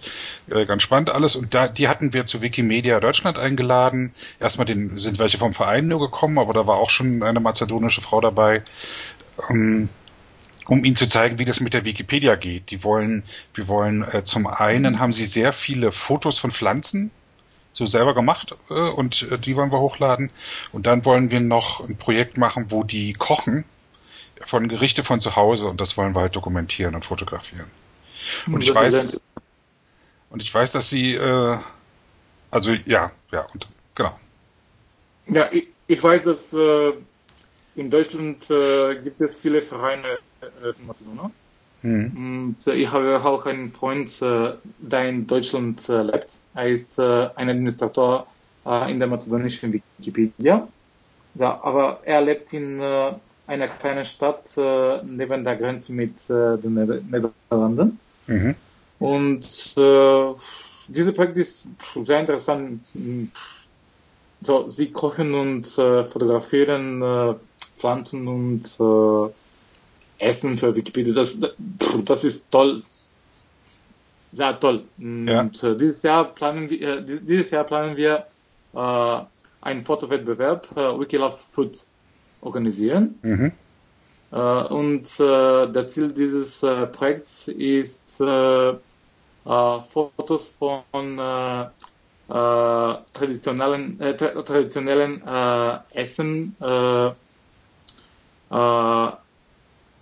äh, ganz spannend alles. Und da, die hatten wir zu Wikimedia Deutschland eingeladen. Erstmal den, sind welche vom Verein nur gekommen, aber da war auch schon eine mazedonische Frau dabei. Ähm, um ihnen zu zeigen, wie das mit der Wikipedia geht. Die wollen, wir wollen äh, zum einen haben sie sehr viele Fotos von Pflanzen so selber gemacht äh, und äh, die wollen wir hochladen. Und dann wollen wir noch ein Projekt machen, wo die kochen von Gerichte von zu Hause und das wollen wir halt dokumentieren und fotografieren. Und ich weiß, und ich weiß, dass sie, äh, also ja, ja, und genau. Ja, ich, ich weiß, dass äh, in Deutschland äh, gibt es viele Vereine äh, Mazedonien. Mhm. Und äh, ich habe auch einen Freund, äh, der in Deutschland äh, lebt. Er ist ein Administrator in der mazedonischen Wikipedia. Ja, aber er lebt in einer kleinen Stadt neben der Grenze mit den Niederlanden. Mhm. Und äh, dieses Projekt ist sehr interessant. So, sie kochen und äh, fotografieren äh, Pflanzen und Essen für Wikipedia, das, das ist toll. Sehr toll. Ja. Und äh, dieses Jahr planen wir, äh, dieses Jahr planen wir äh, einen Fotowettbewerb, äh, Wiki Loves Food, organisieren. Mhm. Äh, und äh, der Ziel dieses äh, Projekts ist, äh, äh, Fotos von äh, äh, traditionellen, äh, tra traditionellen äh, Essen äh, äh,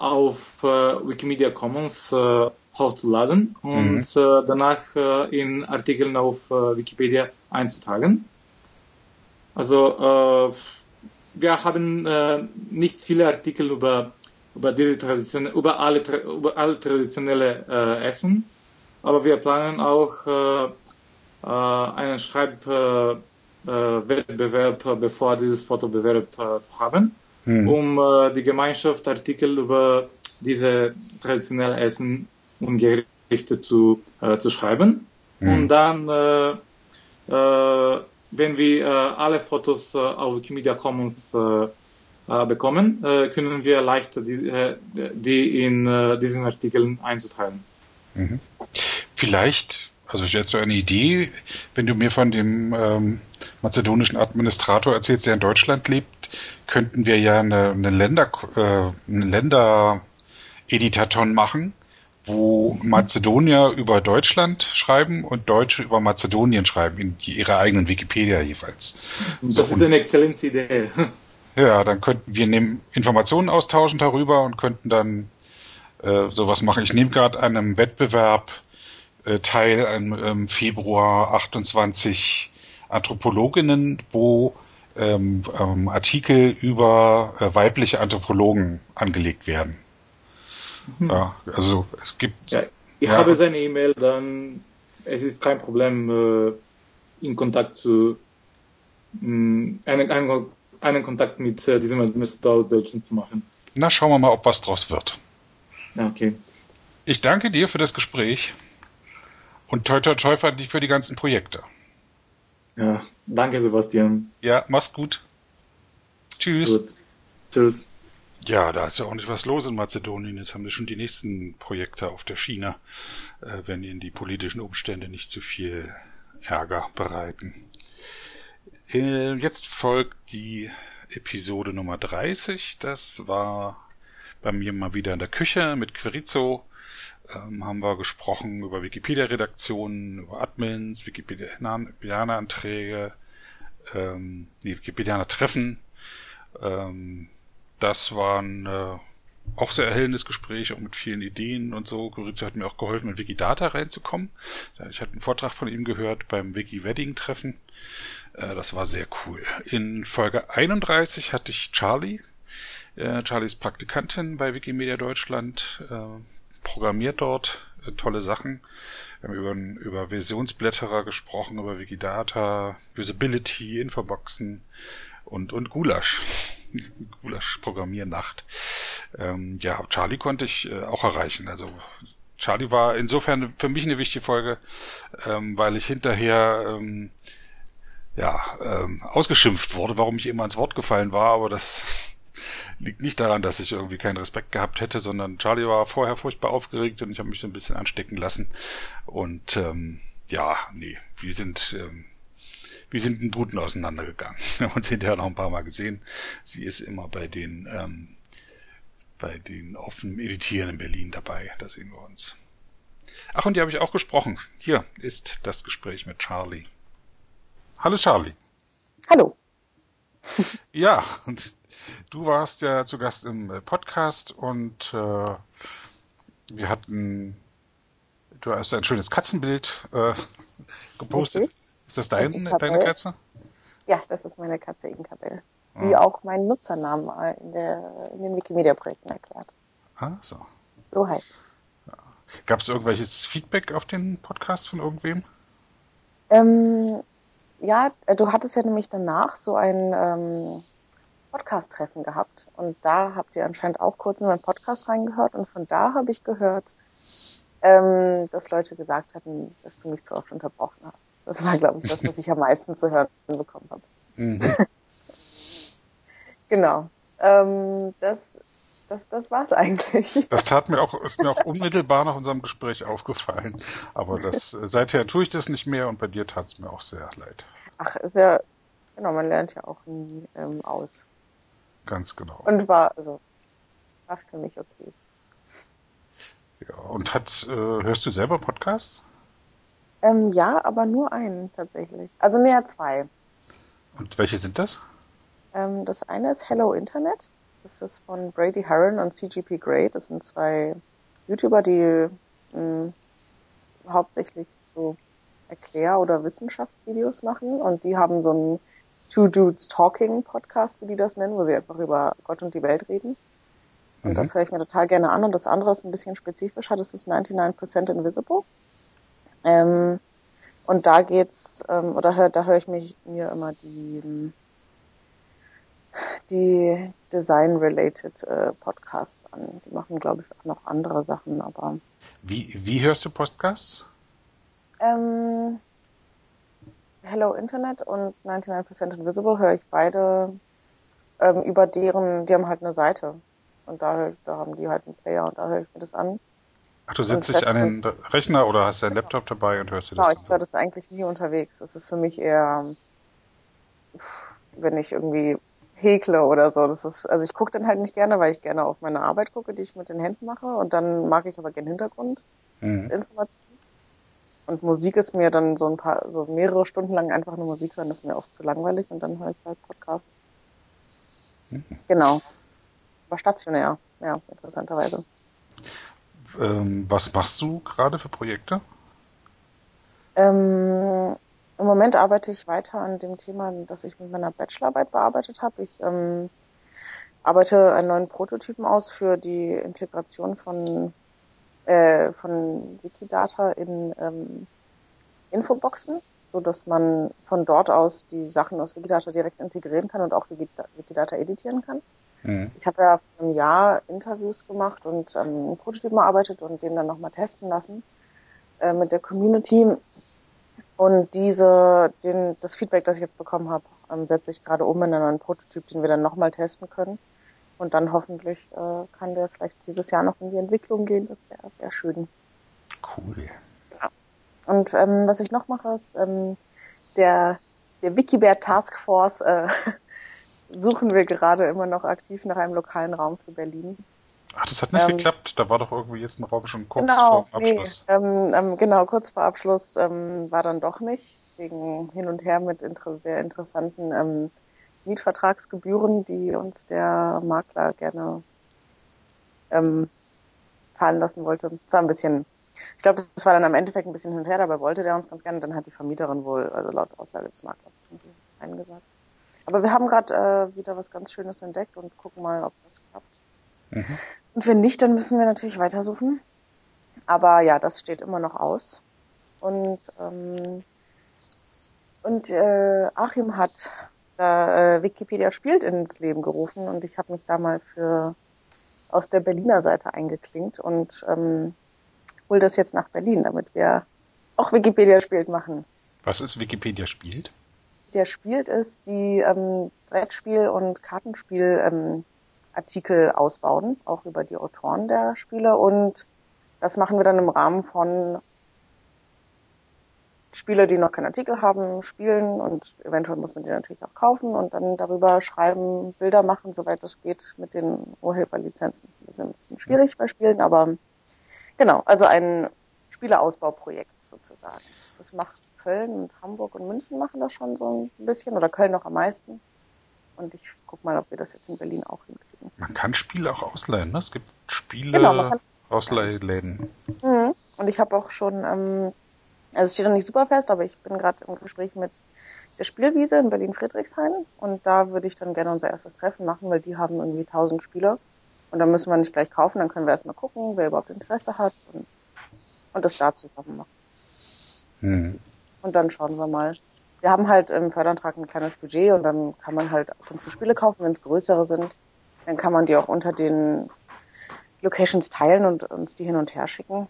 auf äh, Wikimedia Commons äh, hochzuladen und mhm. äh, danach in Artikeln auf Wikipedia einzutragen. Also wir haben nicht viele Artikel über über diese Tradition, über alle über alle traditionelle äh, Essen, aber wir planen auch äh, äh, einen Schreibwettbewerb, bevor dieses Fotobewerb zu haben hm. um äh, die Gemeinschaft Artikel über diese traditionellen Essen und Gerichte zu, äh, zu schreiben. Hm. Und dann, äh, äh, wenn wir äh, alle Fotos äh, auf Wikimedia Commons bekommen, können wir leichter die, die in diesen Artikeln einzutragen. Mhm. Vielleicht also ich hätte so eine Idee, wenn du mir von dem ähm, mazedonischen Administrator erzählst, der in Deutschland lebt, könnten wir ja eine, eine Länder, äh, eine Länder-Editaton machen, wo Mazedonier über Deutschland schreiben und Deutsche über Mazedonien schreiben, in ihrer eigenen Wikipedia jeweils. Das so, ist eine exzellente Idee. Ja, dann könnten wir nehmen, Informationen austauschen darüber und könnten dann äh, sowas machen. Ich nehme gerade an einem Wettbewerb äh, Teil im, im Februar 28 Anthropologinnen, wo ähm, ähm, Artikel über äh, weibliche Anthropologen angelegt werden. Mhm. Ja, also es gibt. Ja, ich ja, habe seine E-Mail, dann es ist kein Problem, äh, in Kontakt zu mh, mm, einen, einen, einen Kontakt mit äh, diesem Administrator aus Deutschland zu machen. Na, schauen wir mal, ob was draus wird. Ja, okay. Ich danke dir für das Gespräch. Und toi toi toi für die ganzen Projekte. Ja, danke Sebastian. Ja, mach's gut. Tschüss. Gut. Tschüss. Ja, da ist ja auch nicht was los in Mazedonien. Jetzt haben wir schon die nächsten Projekte auf der Schiene, äh, wenn ihnen die politischen Umstände nicht zu viel Ärger bereiten. Äh, jetzt folgt die Episode Nummer 30. Das war bei mir mal wieder in der Küche mit Querizo ähm, haben wir gesprochen über Wikipedia-Redaktionen, über Admins, Wikipedia-Anträge, ähm, nee, Wikipedia-Treffen. Ähm, das war ein äh, auch sehr erhellendes Gespräch, auch mit vielen Ideen und so. Gorizia hat mir auch geholfen, in Wikidata reinzukommen. Ich hatte einen Vortrag von ihm gehört beim Wiki-Wedding-Treffen. Äh, das war sehr cool. In Folge 31 hatte ich Charlie, äh, Charlies Praktikantin bei Wikimedia Deutschland, äh, programmiert dort tolle Sachen. Wir haben über, über Versionsblätterer gesprochen, über Wikidata, Usability, Infoboxen und, und Gulasch. Gulasch-Programmiernacht. Ähm, ja, Charlie konnte ich äh, auch erreichen. Also Charlie war insofern für mich eine wichtige Folge, ähm, weil ich hinterher ähm, ja ähm, ausgeschimpft wurde, warum ich immer ins Wort gefallen war, aber das liegt nicht daran, dass ich irgendwie keinen Respekt gehabt hätte, sondern Charlie war vorher furchtbar aufgeregt und ich habe mich so ein bisschen anstecken lassen. Und ähm, ja, nee, wir sind ähm, wir sind in Guten auseinandergegangen. Wir haben uns hinterher noch ein paar Mal gesehen. Sie ist immer bei den ähm, bei den offenen Editieren in Berlin dabei. Da sehen wir uns. Ach, und die habe ich auch gesprochen. Hier ist das Gespräch mit Charlie. Hallo Charlie. Hallo. ja, und du warst ja zu Gast im äh, Podcast und äh, wir hatten, du hast ein schönes Katzenbild äh, gepostet. Okay. Ist das dein, deine Katze? Ja, das ist meine Katze Inkabel, die ah. auch meinen Nutzernamen in, der, in den Wikimedia-Projekten erklärt. Ah, so. So heißt ja. Gab es irgendwelches Feedback auf den Podcast von irgendwem? Ähm, ja, äh, du hattest ja nämlich danach so ein ähm, Podcast-Treffen gehabt und da habt ihr anscheinend auch kurz in meinen Podcast reingehört und von da habe ich gehört, ähm, dass Leute gesagt hatten, dass du mich zu oft unterbrochen hast. Das war, glaube ich, das, was ich am meisten zu hören bekommen habe. Mhm. genau. Ähm, das, das, das war's eigentlich. Das tat mir auch, ist mir auch unmittelbar nach unserem Gespräch aufgefallen. Aber das, äh, seither tue ich das nicht mehr und bei dir tat es mir auch sehr leid. Ach, ist ja, genau, man lernt ja auch nie ähm, aus. Ganz genau. Und war, also, war für mich okay. Ja, und hat, äh, hörst du selber Podcasts? Ähm, ja, aber nur einen tatsächlich. Also näher zwei. Und welche sind das? Ähm, das eine ist Hello Internet. Das ist von Brady Harron und CGP Grey. Das sind zwei YouTuber, die mh, hm, hauptsächlich so Erklär- oder Wissenschaftsvideos machen. Und die haben so einen Two Dudes Talking Podcast, wie die das nennen, wo sie einfach über Gott und die Welt reden. Und mhm. das höre ich mir total gerne an. Und das andere ist ein bisschen spezifischer. Das ist 99% Invisible. Ähm, und da geht's, ähm, oder hör, da höre ich mich mir immer die, die Design-related äh, Podcasts an. Die machen, glaube ich, auch noch andere Sachen, aber. Wie, wie hörst du Podcasts? Ähm, Hello Internet und 99% Invisible höre ich beide ähm, über deren, die haben halt eine Seite. Und da, da haben die halt einen Player und da höre ich mir das an. Ach, du setzt dich an den Rechner oder hast deinen Laptop dabei und hörst dir das an? Genau, ich höre das eigentlich nie unterwegs. Das ist für mich eher, wenn ich irgendwie häkle oder so. Das ist, also ich gucke dann halt nicht gerne, weil ich gerne auf meine Arbeit gucke, die ich mit den Händen mache. Und dann mag ich aber gerne Hintergrund, mhm. Und Musik ist mir dann so ein paar, so mehrere Stunden lang einfach nur Musik hören, ist mir oft zu langweilig und dann höre ich halt Podcasts. Mhm. Genau. Aber stationär, ja, interessanterweise. Ähm, was machst du gerade für Projekte? Ähm, Im Moment arbeite ich weiter an dem Thema, das ich mit meiner Bachelorarbeit bearbeitet habe. Ich ähm, arbeite einen neuen Prototypen aus für die Integration von, äh, von Wikidata in ähm, Infoboxen, so dass man von dort aus die Sachen aus Wikidata direkt integrieren kann und auch Wikidata editieren kann. Mhm. Ich habe ja vor einem Jahr Interviews gemacht und ähm, einen Prototypen erarbeitet und den dann nochmal testen lassen äh, mit der Community. Und diese, den, das Feedback, das ich jetzt bekommen habe, ähm, setze ich gerade um in einen neuen Prototyp, den wir dann nochmal testen können. Und dann hoffentlich äh, kann der vielleicht dieses Jahr noch in die Entwicklung gehen. Das wäre sehr schön. Cool. Ja. Und ähm, was ich noch mache, ist ähm, der, der Wikibear Task Force äh, suchen wir gerade immer noch aktiv nach einem lokalen Raum für Berlin. Ach, das hat nicht ähm, geklappt. Da war doch irgendwie jetzt ein Raum schon kurz genau, vor Abschluss. Nee, ähm, ähm, genau, kurz vor Abschluss ähm, war dann doch nicht. Wegen hin und her mit inter sehr interessanten ähm, Mietvertragsgebühren, die uns der Makler gerne ähm, zahlen lassen wollte. Das war ein bisschen, ich glaube, das war dann am Endeffekt ein bisschen hin und her, dabei wollte der uns ganz gerne. Dann hat die Vermieterin wohl, also laut Aussage des Maklers, eingesagt. Aber wir haben gerade äh, wieder was ganz Schönes entdeckt und gucken mal, ob das klappt. Mhm. Und wenn nicht, dann müssen wir natürlich weitersuchen. Aber ja, das steht immer noch aus. Und, ähm, und äh, Achim hat da, äh, Wikipedia spielt ins Leben gerufen und ich habe mich da mal für aus der Berliner Seite eingeklinkt und ähm, hol das jetzt nach Berlin, damit wir auch Wikipedia spielt machen. Was ist Wikipedia spielt? Der spielt ist die ähm, Brettspiel- und Kartenspiel ähm, Artikel ausbauen, auch über die Autoren der Spiele. Und das machen wir dann im Rahmen von Spiele, die noch keinen Artikel haben, spielen und eventuell muss man die natürlich auch kaufen und dann darüber schreiben, Bilder machen, soweit das geht. Mit den Urheberlizenzen ist ein bisschen, ein bisschen schwierig bei Spielen, aber genau, also ein Spieleausbauprojekt sozusagen. Das macht Köln und Hamburg und München machen das schon so ein bisschen oder Köln noch am meisten. Und ich guck mal, ob wir das jetzt in Berlin auch hinkriegen. Man kann Spiele auch ausleihen, ne? Es gibt Spiele genau, Ausleihläden. Mhm. Und ich habe auch schon, ähm, also es steht noch nicht super fest, aber ich bin gerade im Gespräch mit der Spielwiese in Berlin-Friedrichshain und da würde ich dann gerne unser erstes Treffen machen, weil die haben irgendwie 1000 Spiele und dann müssen wir nicht gleich kaufen, dann können wir erstmal gucken, wer überhaupt Interesse hat und, und das da zusammen machen. Mhm. Und dann schauen wir mal, wir haben halt im Förderantrag ein kleines Budget und dann kann man halt ab und zu Spiele kaufen, wenn es größere sind. Dann kann man die auch unter den Locations teilen und uns die hin und her schicken.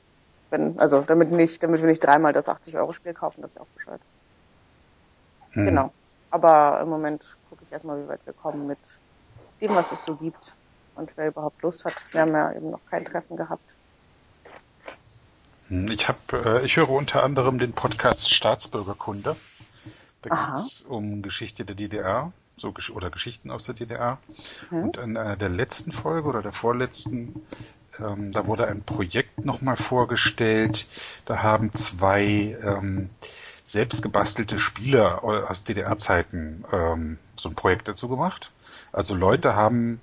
Wenn, also damit nicht, damit wir nicht dreimal das 80-Euro-Spiel kaufen, das ist ja auch bescheuert. Hm. Genau. Aber im Moment gucke ich erstmal, wie weit wir kommen mit dem, was es so gibt und wer überhaupt Lust hat. Wir haben ja eben noch kein Treffen gehabt. Hm, ich habe, äh, ich höre unter anderem den Podcast Staatsbürgerkunde. Da geht es um Geschichte der DDR so oder Geschichten aus der DDR. Mhm. Und in einer der letzten Folge oder der vorletzten, ähm, da wurde ein Projekt nochmal vorgestellt. Da haben zwei ähm, selbst gebastelte Spiele aus DDR-Zeiten ähm, so ein Projekt dazu gemacht. Also Leute haben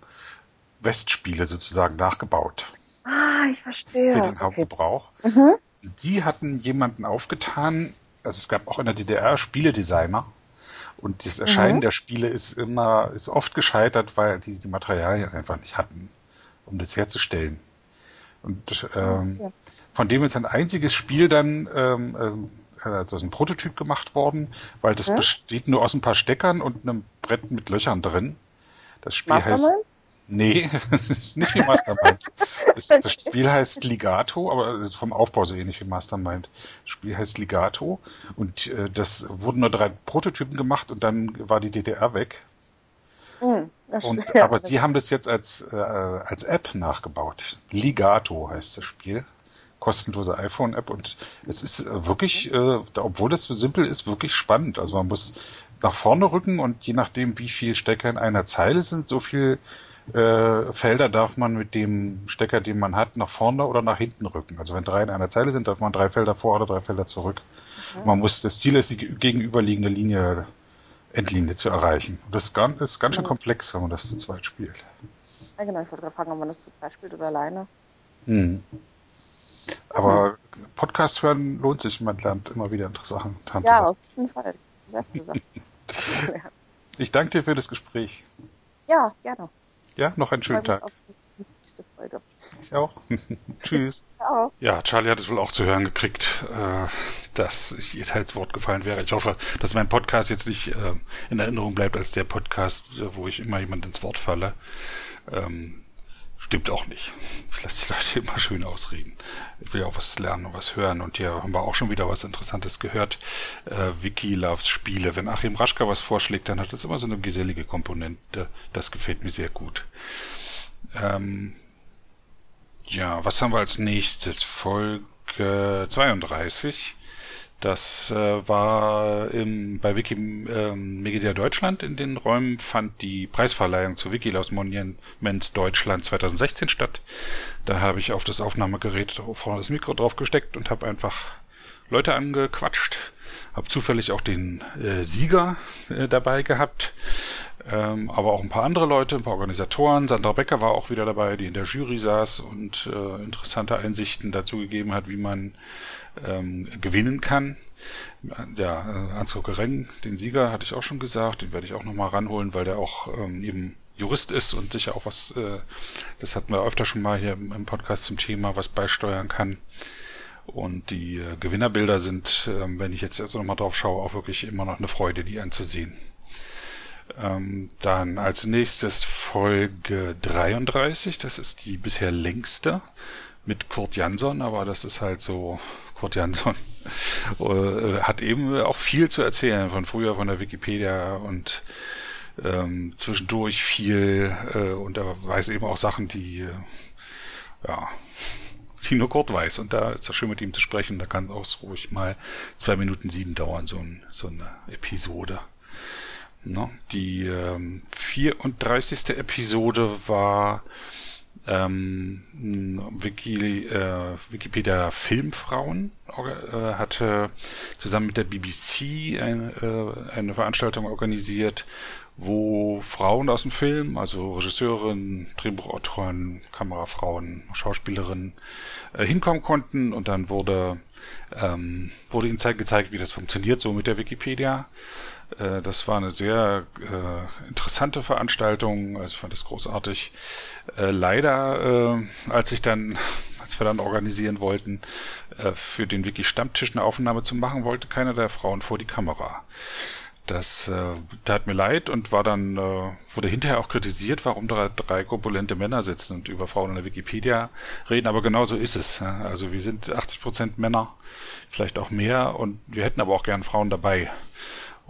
Westspiele sozusagen nachgebaut. Ah, ich verstehe. Für den Hauptgebrauch. Okay. Mhm. Die hatten jemanden aufgetan, also es gab auch in der DDR Spieledesigner. Und das Erscheinen mhm. der Spiele ist immer, ist oft gescheitert, weil die die Materialien einfach nicht hatten, um das herzustellen. Und ähm, okay. von dem ist ein einziges Spiel dann, ähm, äh, also ein Prototyp gemacht worden, weil das mhm. besteht nur aus ein paar Steckern und einem Brett mit Löchern drin. Das Spiel Mastermind? heißt Nee, nicht wie Mastermind. Das, das, Spiel heißt Ligato, aber vom Aufbau so ähnlich wie Mastermind. Das Spiel heißt Ligato und äh, das wurden nur drei Prototypen gemacht und dann war die DDR weg. Mhm, und, ja, aber sie haben das jetzt als, äh, als App nachgebaut. Ligato heißt das Spiel. Kostenlose iPhone-App und es ist wirklich, äh, obwohl das so simpel ist, wirklich spannend. Also man muss nach vorne rücken und je nachdem, wie viel Stecker in einer Zeile sind, so viel äh, Felder darf man mit dem Stecker, den man hat, nach vorne oder nach hinten rücken. Also wenn drei in einer Zeile sind, darf man drei Felder vor oder drei Felder zurück. Okay. Man muss, das Ziel ist, die gegenüberliegende Linie, Endlinie zu erreichen. Und das ist ganz, ist ganz schön komplex, wenn man das zu zweit spielt. Ja, genau. Ich wollte gerade fragen, ob man das zu zweit spielt oder alleine. Hm. Aber Podcast hören lohnt sich. Man lernt immer wieder interessante Sachen. Ja, auf jeden Fall. Sehr viele Sachen. ich danke dir für das Gespräch. Ja, gerne. Ja, noch einen schönen Tag. Ich auch. Tschüss. Ciao. Ja, Charlie hat es wohl auch zu hören gekriegt, äh, dass ich ihr teils Wort gefallen wäre. Ich hoffe, dass mein Podcast jetzt nicht äh, in Erinnerung bleibt als der Podcast, wo ich immer jemand ins Wort falle. Stimmt auch nicht. Ich lasse die Leute immer schön ausreden. Ich will ja auch was lernen und was hören. Und hier haben wir auch schon wieder was Interessantes gehört. Äh, Wiki loves Spiele. Wenn Achim Raschka was vorschlägt, dann hat das immer so eine gesellige Komponente. Das gefällt mir sehr gut. Ähm, ja, was haben wir als nächstes? Folge 32. Das äh, war im, bei Wikimedia ähm, Deutschland in den Räumen fand die Preisverleihung zu Wikilaus Monument Deutschland 2016 statt. Da habe ich auf das Aufnahmegerät vorne das Mikro drauf gesteckt und habe einfach Leute angequatscht. Habe zufällig auch den äh, Sieger äh, dabei gehabt, ähm, aber auch ein paar andere Leute, ein paar Organisatoren. Sandra Becker war auch wieder dabei, die in der Jury saß und äh, interessante Einsichten dazu gegeben hat, wie man ähm, gewinnen kann. Ja, äh, Ansgar Gereng, den Sieger, hatte ich auch schon gesagt, den werde ich auch nochmal ranholen, weil der auch ähm, eben Jurist ist und sicher auch was, äh, das hatten wir öfter schon mal hier im, Podcast zum Thema, was beisteuern kann. Und die äh, Gewinnerbilder sind, äh, wenn ich jetzt also nochmal drauf schaue, auch wirklich immer noch eine Freude, die anzusehen. Ähm, dann als nächstes Folge 33, das ist die bisher längste mit Kurt Jansson, aber das ist halt so, Kurt Jansson äh, hat eben auch viel zu erzählen von früher, von der Wikipedia und ähm, zwischendurch viel äh, und er weiß eben auch Sachen, die äh, ja die nur Kurt weiß. Und da ist es schön mit ihm zu sprechen. Da kann auch ruhig mal zwei Minuten sieben dauern, so, ein, so eine Episode. No, die ähm, 34. Episode war ähm, Wiki, äh, Wikipedia Filmfrauen äh, hatte zusammen mit der BBC eine, äh, eine Veranstaltung organisiert, wo Frauen aus dem Film, also Regisseurinnen, Drehbuchautoren, Kamerafrauen, Schauspielerinnen, äh, hinkommen konnten und dann wurde, ähm, wurde ihnen gezeigt, wie das funktioniert, so mit der Wikipedia. Äh, das war eine sehr äh, interessante Veranstaltung, also ich fand es großartig. Äh, leider, äh, als ich dann, als wir dann organisieren wollten, äh, für den Wiki-Stammtisch eine Aufnahme zu machen, wollte keiner der Frauen vor die Kamera. Das äh, tat mir leid und war dann, äh, wurde hinterher auch kritisiert, warum da drei korpulente Männer sitzen und über Frauen in der Wikipedia reden, aber genau so ist es. Also wir sind 80 Prozent Männer, vielleicht auch mehr und wir hätten aber auch gern Frauen dabei.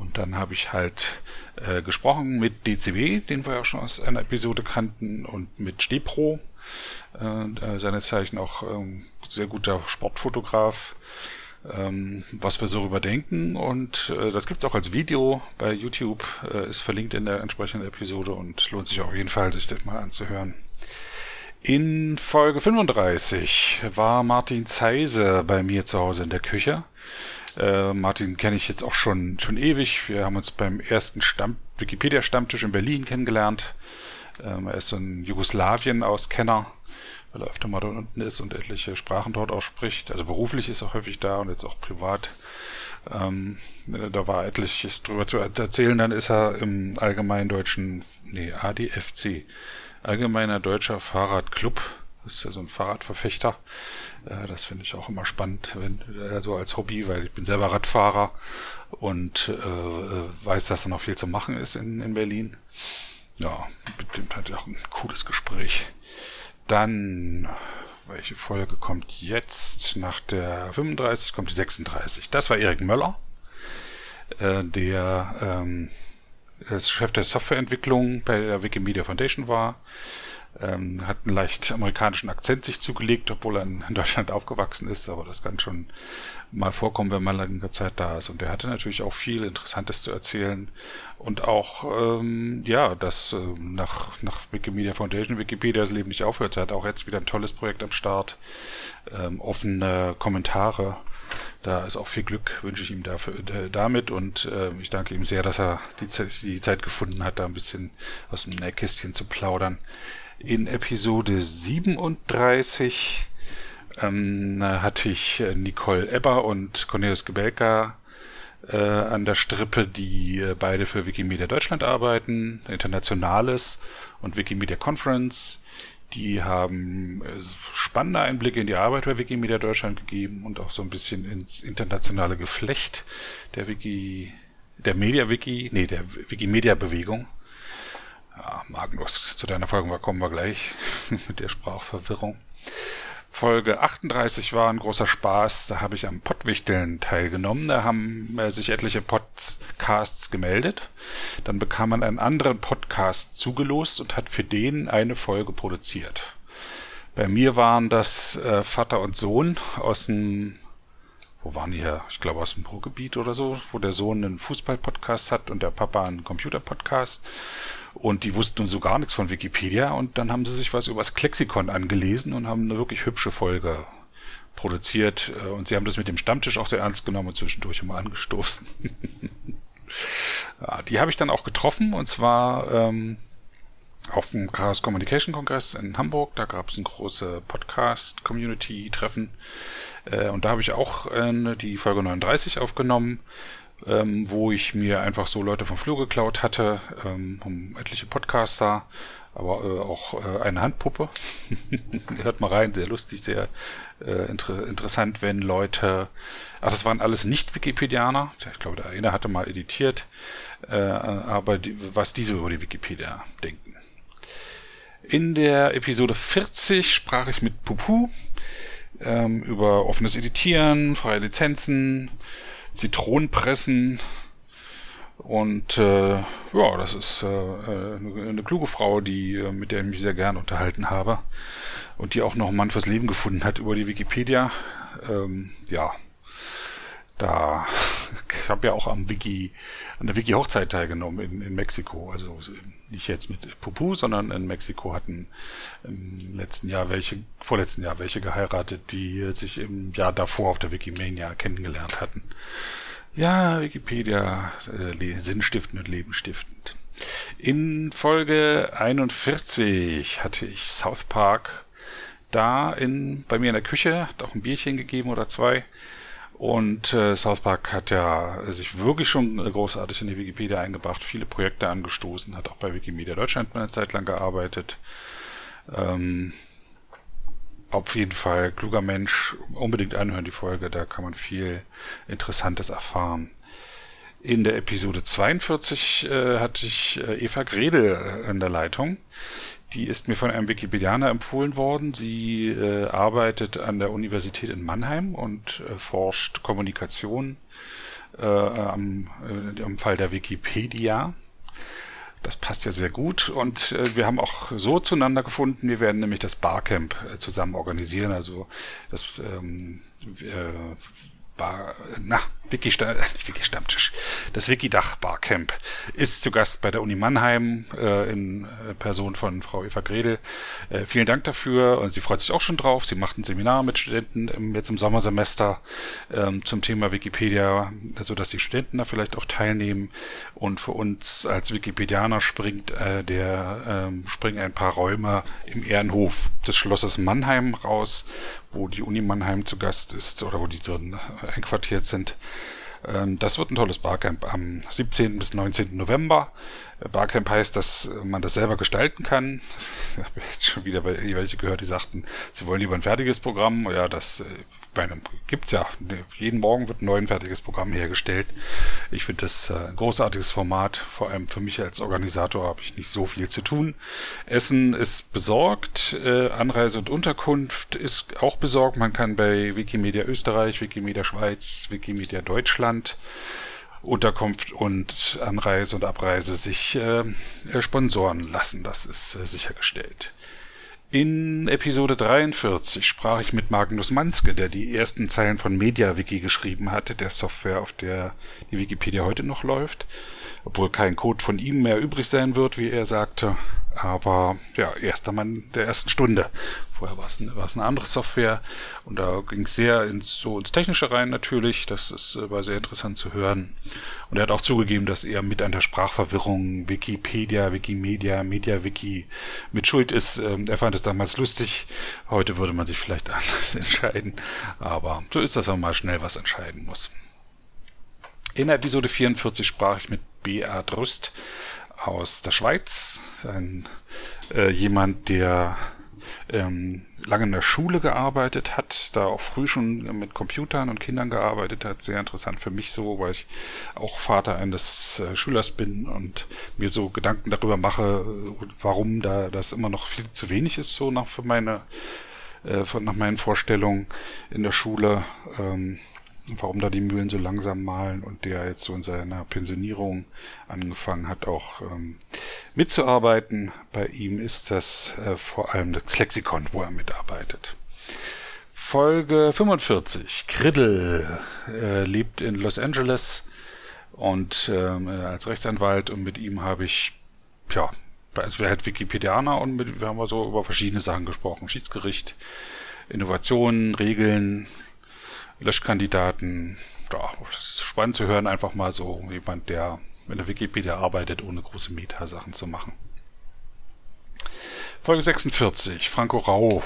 Und dann habe ich halt äh, gesprochen mit DCW, den wir ja schon aus einer Episode kannten, und mit Stepro, äh, seines Zeichen auch ähm, sehr guter Sportfotograf ähm, was wir so überdenken. Und äh, das gibt's auch als Video bei YouTube, äh, ist verlinkt in der entsprechenden Episode und lohnt sich auf jeden Fall, sich das mal anzuhören. In Folge 35 war Martin Zeise bei mir zu Hause in der Küche. Äh, Martin kenne ich jetzt auch schon, schon ewig. Wir haben uns beim ersten Stamm Wikipedia-Stammtisch in Berlin kennengelernt. Ähm, er ist so ein Jugoslawien-Auskenner weil er öfter mal da unten ist und etliche Sprachen dort ausspricht. Also beruflich ist er häufig da und jetzt auch privat. Ähm, da war etliches drüber zu erzählen. Dann ist er im allgemeinen deutschen, nee, ADFC, Allgemeiner Deutscher Fahrradclub. Das ist ja so ein Fahrradverfechter. Äh, das finde ich auch immer spannend, wenn, äh, so als Hobby, weil ich bin selber Radfahrer und äh, äh weiß, dass da noch viel zu machen ist in, in Berlin. Ja, bestimmt hat auch ein cooles Gespräch. Dann, welche Folge kommt jetzt? Nach der 35 kommt die 36. Das war Erik Möller, äh, der ähm, Chef der Softwareentwicklung bei der Wikimedia Foundation war. Ähm, hat einen leicht amerikanischen Akzent sich zugelegt, obwohl er in Deutschland aufgewachsen ist, aber das kann schon mal vorkommen, wenn man längere Zeit da ist. Und er hatte natürlich auch viel Interessantes zu erzählen und auch, ähm, ja, dass äh, nach, nach Wikimedia Foundation Wikipedia das Leben nicht aufhört. Er hat auch jetzt wieder ein tolles Projekt am Start, ähm, offene Kommentare. Da ist auch viel Glück, wünsche ich ihm dafür, damit und äh, ich danke ihm sehr, dass er die, die Zeit gefunden hat, da ein bisschen aus dem Nähkästchen zu plaudern in Episode 37 ähm, hatte ich äh, Nicole Ebber und Cornelius Gebelka äh, an der Strippe, die äh, beide für Wikimedia Deutschland arbeiten, Internationales und Wikimedia Conference. Die haben äh, spannende Einblicke in die Arbeit bei Wikimedia Deutschland gegeben und auch so ein bisschen ins internationale Geflecht der Wiki, der Media Wiki, nee, der Wikimedia Bewegung. Ja, Magnus, zu deiner Folge kommen wir gleich mit der Sprachverwirrung. Folge 38 war ein großer Spaß. Da habe ich am Pottwichteln teilgenommen. Da haben äh, sich etliche Podcasts gemeldet. Dann bekam man einen anderen Podcast zugelost und hat für den eine Folge produziert. Bei mir waren das äh, Vater und Sohn aus dem wo waren die her? Ich glaube aus dem Ruhrgebiet oder so, wo der Sohn einen Fußball-Podcast hat und der Papa einen Computer-Podcast. Und die wussten nun so gar nichts von Wikipedia und dann haben sie sich was über das Klexikon angelesen und haben eine wirklich hübsche Folge produziert. Äh, und sie haben das mit dem Stammtisch auch sehr ernst genommen und zwischendurch immer angestoßen. ja, die habe ich dann auch getroffen und zwar ähm, auf dem Chaos Communication Kongress in Hamburg. Da gab es ein großes Podcast-Community-Treffen. Äh, und da habe ich auch äh, die Folge 39 aufgenommen, ähm, wo ich mir einfach so Leute vom Flur geklaut hatte, ähm, etliche Podcaster, aber äh, auch äh, eine Handpuppe. Hört mal rein, sehr lustig, sehr äh, inter interessant, wenn Leute, ach, das waren alles Nicht-Wikipedianer. Ich glaube, der eine hatte mal editiert, äh, aber die, was diese über die Wikipedia denken. In der Episode 40 sprach ich mit Pupu ähm, über offenes Editieren, freie Lizenzen, Zitronenpressen und äh, ja, das ist äh, eine, eine kluge Frau, die äh, mit der ich mich sehr gern unterhalten habe und die auch noch einen Mann fürs Leben gefunden hat über die Wikipedia. Ähm, ja, da ich habe ja auch am Wiki an der Wiki Hochzeit teilgenommen in, in Mexiko. Also nicht jetzt mit Pupu, sondern in Mexiko hatten im letzten Jahr welche, vorletzten Jahr welche geheiratet, die sich im Jahr davor auf der Wikimania kennengelernt hatten. Ja, Wikipedia, äh, sinnstiftend und lebenstiftend. In Folge 41 hatte ich South Park da in, bei mir in der Küche, hat auch ein Bierchen gegeben oder zwei. Und äh, South Park hat ja sich wirklich schon großartig in die Wikipedia eingebracht, viele Projekte angestoßen, hat auch bei Wikimedia Deutschland eine Zeit lang gearbeitet. Ähm, auf jeden Fall kluger Mensch, unbedingt anhören die Folge, da kann man viel Interessantes erfahren. In der Episode 42 äh, hatte ich äh, Eva Gredel äh, in der Leitung. Die ist mir von einem Wikipedianer empfohlen worden. Sie äh, arbeitet an der Universität in Mannheim und äh, forscht Kommunikation äh, am, äh, am Fall der Wikipedia. Das passt ja sehr gut und äh, wir haben auch so zueinander gefunden. Wir werden nämlich das Barcamp äh, zusammen organisieren. Also das ähm, äh, Bar, na, Wiki, nicht Wiki Stammtisch. Das Wikidach Barcamp ist zu Gast bei der Uni Mannheim äh, in äh, Person von Frau Eva Gredel. Äh, vielen Dank dafür und sie freut sich auch schon drauf. Sie macht ein Seminar mit Studenten im, jetzt im Sommersemester ähm, zum Thema Wikipedia, so dass die Studenten da vielleicht auch teilnehmen. Und für uns als Wikipedianer springt äh, der ähm, springen ein paar Räume im Ehrenhof des Schlosses Mannheim raus, wo die Uni Mannheim zu Gast ist oder wo die drin einquartiert sind. Ähm, das wird ein tolles Barcamp am 17. bis 19. November. Äh, Barcamp heißt, dass man das selber gestalten kann. Ich habe jetzt schon wieder welche gehört, die sagten, sie wollen lieber ein fertiges Programm. Ja, das äh, bei einem gibt's ja. Jeden Morgen wird ein neues fertiges Programm hergestellt. Ich finde das äh, ein großartiges Format. Vor allem für mich als Organisator habe ich nicht so viel zu tun. Essen ist besorgt. Anreise und Unterkunft ist auch besorgt. Man kann bei Wikimedia Österreich, Wikimedia Schweiz, Wikimedia Deutschland Unterkunft und Anreise und Abreise sich äh, sponsoren lassen. Das ist äh, sichergestellt. In Episode 43 sprach ich mit Magnus Manske, der die ersten Zeilen von MediaWiki geschrieben hatte, der Software, auf der die Wikipedia heute noch läuft. Obwohl kein Code von ihm mehr übrig sein wird, wie er sagte. Aber ja, erster Mann der ersten Stunde. Vorher war es, war es eine andere Software und da ging es sehr ins, so ins Technische rein natürlich. Das ist, äh, war sehr interessant zu hören. Und er hat auch zugegeben, dass er mit der Sprachverwirrung Wikipedia, Wikimedia, MediaWiki mit Schuld ist. Ähm, er fand es damals lustig. Heute würde man sich vielleicht anders entscheiden. Aber so ist das, wenn man mal schnell was entscheiden muss. In Episode 44 sprach ich mit B.A. Drust aus der Schweiz. Ein, äh, jemand, der ähm, lange in der Schule gearbeitet hat, da auch früh schon mit Computern und Kindern gearbeitet hat. Sehr interessant für mich so, weil ich auch Vater eines äh, Schülers bin und mir so Gedanken darüber mache, warum da das immer noch viel zu wenig ist, so nach für meine äh, nach meinen Vorstellungen in der Schule. Ähm, warum da die Mühlen so langsam malen und der jetzt so in seiner Pensionierung angefangen hat, auch ähm, mitzuarbeiten. Bei ihm ist das äh, vor allem das Lexikon, wo er mitarbeitet. Folge 45. Kriddel äh, lebt in Los Angeles und ähm, als Rechtsanwalt und mit ihm habe ich, ja, also wir halt Wikipedianer und mit, wir haben so über verschiedene Sachen gesprochen. Schiedsgericht, Innovationen, Regeln, Löschkandidaten. Ja, das ist spannend zu hören, einfach mal so jemand, der in der Wikipedia arbeitet, ohne große Meta-Sachen zu machen. Folge 46, Franco Rau,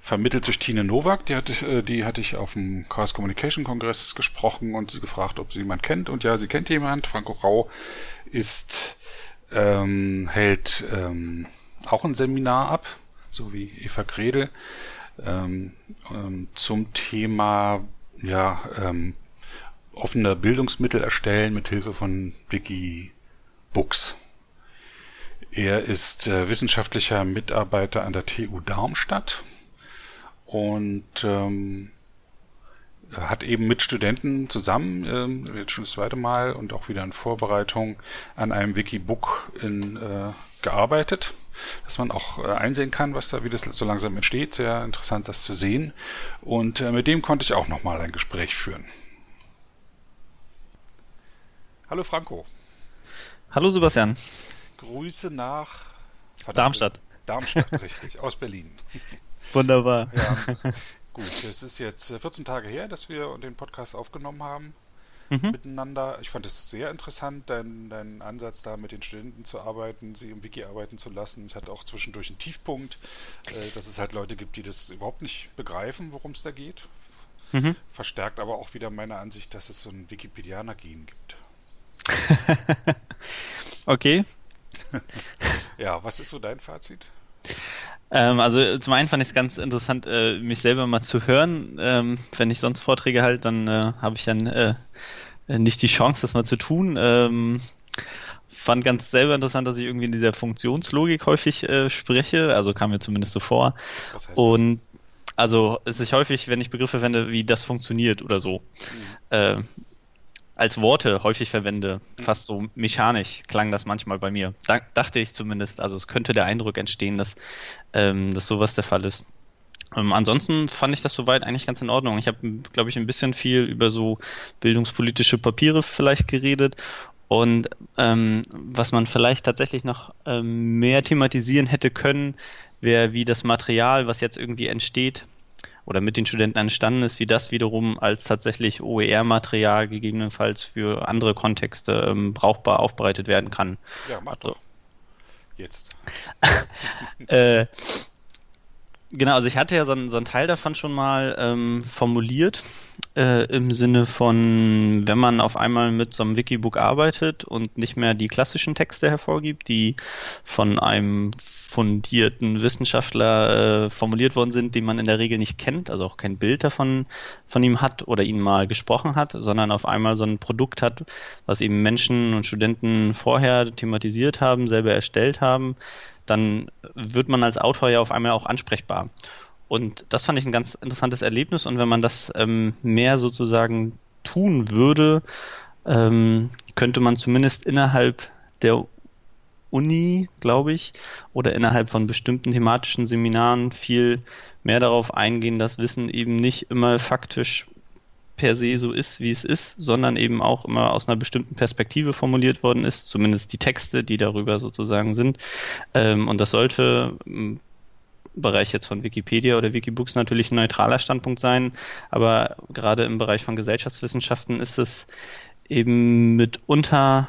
vermittelt durch Tine Nowak, die hatte, äh, die hatte ich auf dem Chaos Communication Kongress gesprochen und sie gefragt, ob sie jemand kennt. Und ja, sie kennt jemand. Franco Rau ist, ähm, hält ähm, auch ein Seminar ab, so wie Eva Gredel, ähm, ähm, zum Thema ja, ähm, offene Bildungsmittel erstellen mit Hilfe von Wikibooks. Er ist äh, wissenschaftlicher Mitarbeiter an der TU Darmstadt und ähm, hat eben mit Studenten zusammen, ähm, jetzt schon das zweite Mal und auch wieder in Vorbereitung, an einem Wikibook in, äh, gearbeitet, dass man auch äh, einsehen kann, was da, wie das so langsam entsteht. Sehr interessant, das zu sehen. Und äh, mit dem konnte ich auch nochmal ein Gespräch führen. Hallo Franco. Hallo Sebastian. Grüße nach Darmstadt. Darmstadt, richtig, aus Berlin. Wunderbar. Ja, gut, es ist jetzt 14 äh, Tage her, dass wir den Podcast aufgenommen haben mhm. miteinander. Ich fand es sehr interessant, deinen dein Ansatz da mit den Studenten zu arbeiten, sie im Wiki arbeiten zu lassen. Ich hatte auch zwischendurch einen Tiefpunkt, äh, dass es halt Leute gibt, die das überhaupt nicht begreifen, worum es da geht. Mhm. Verstärkt aber auch wieder meine Ansicht, dass es so ein Wikipedianer-Gen gibt. okay. ja, was ist so dein Fazit? Ähm, also zum einen fand ich es ganz interessant, äh, mich selber mal zu hören. Ähm, wenn ich sonst Vorträge halte, dann äh, habe ich dann äh, nicht die Chance, das mal zu tun. Ähm, fand ganz selber interessant, dass ich irgendwie in dieser Funktionslogik häufig äh, spreche, also kam mir zumindest so vor. Was heißt Und das? also es ist häufig, wenn ich Begriffe verwende, wie das funktioniert oder so. Mhm. Äh, als Worte häufig verwende, fast so mechanisch klang das manchmal bei mir. Da, dachte ich zumindest. Also es könnte der Eindruck entstehen, dass, ähm, dass sowas der Fall ist. Ähm, ansonsten fand ich das soweit eigentlich ganz in Ordnung. Ich habe, glaube ich, ein bisschen viel über so bildungspolitische Papiere vielleicht geredet und ähm, was man vielleicht tatsächlich noch ähm, mehr thematisieren hätte können, wäre, wie das Material, was jetzt irgendwie entsteht, oder mit den Studenten entstanden ist, wie das wiederum als tatsächlich OER-Material gegebenenfalls für andere Kontexte ähm, brauchbar aufbereitet werden kann. Ja, mach doch. Jetzt. äh, genau, also ich hatte ja so, so einen Teil davon schon mal ähm, formuliert äh, im Sinne von, wenn man auf einmal mit so einem Wikibook arbeitet und nicht mehr die klassischen Texte hervorgibt, die von einem fundierten Wissenschaftler äh, formuliert worden sind, die man in der Regel nicht kennt, also auch kein Bild davon von ihm hat oder ihn mal gesprochen hat, sondern auf einmal so ein Produkt hat, was eben Menschen und Studenten vorher thematisiert haben, selber erstellt haben, dann wird man als Autor ja auf einmal auch ansprechbar. Und das fand ich ein ganz interessantes Erlebnis. Und wenn man das ähm, mehr sozusagen tun würde, ähm, könnte man zumindest innerhalb der Uni, glaube ich, oder innerhalb von bestimmten thematischen Seminaren viel mehr darauf eingehen, dass Wissen eben nicht immer faktisch per se so ist, wie es ist, sondern eben auch immer aus einer bestimmten Perspektive formuliert worden ist, zumindest die Texte, die darüber sozusagen sind. Ähm, und das sollte im Bereich jetzt von Wikipedia oder Wikibooks natürlich ein neutraler Standpunkt sein, aber gerade im Bereich von Gesellschaftswissenschaften ist es eben mitunter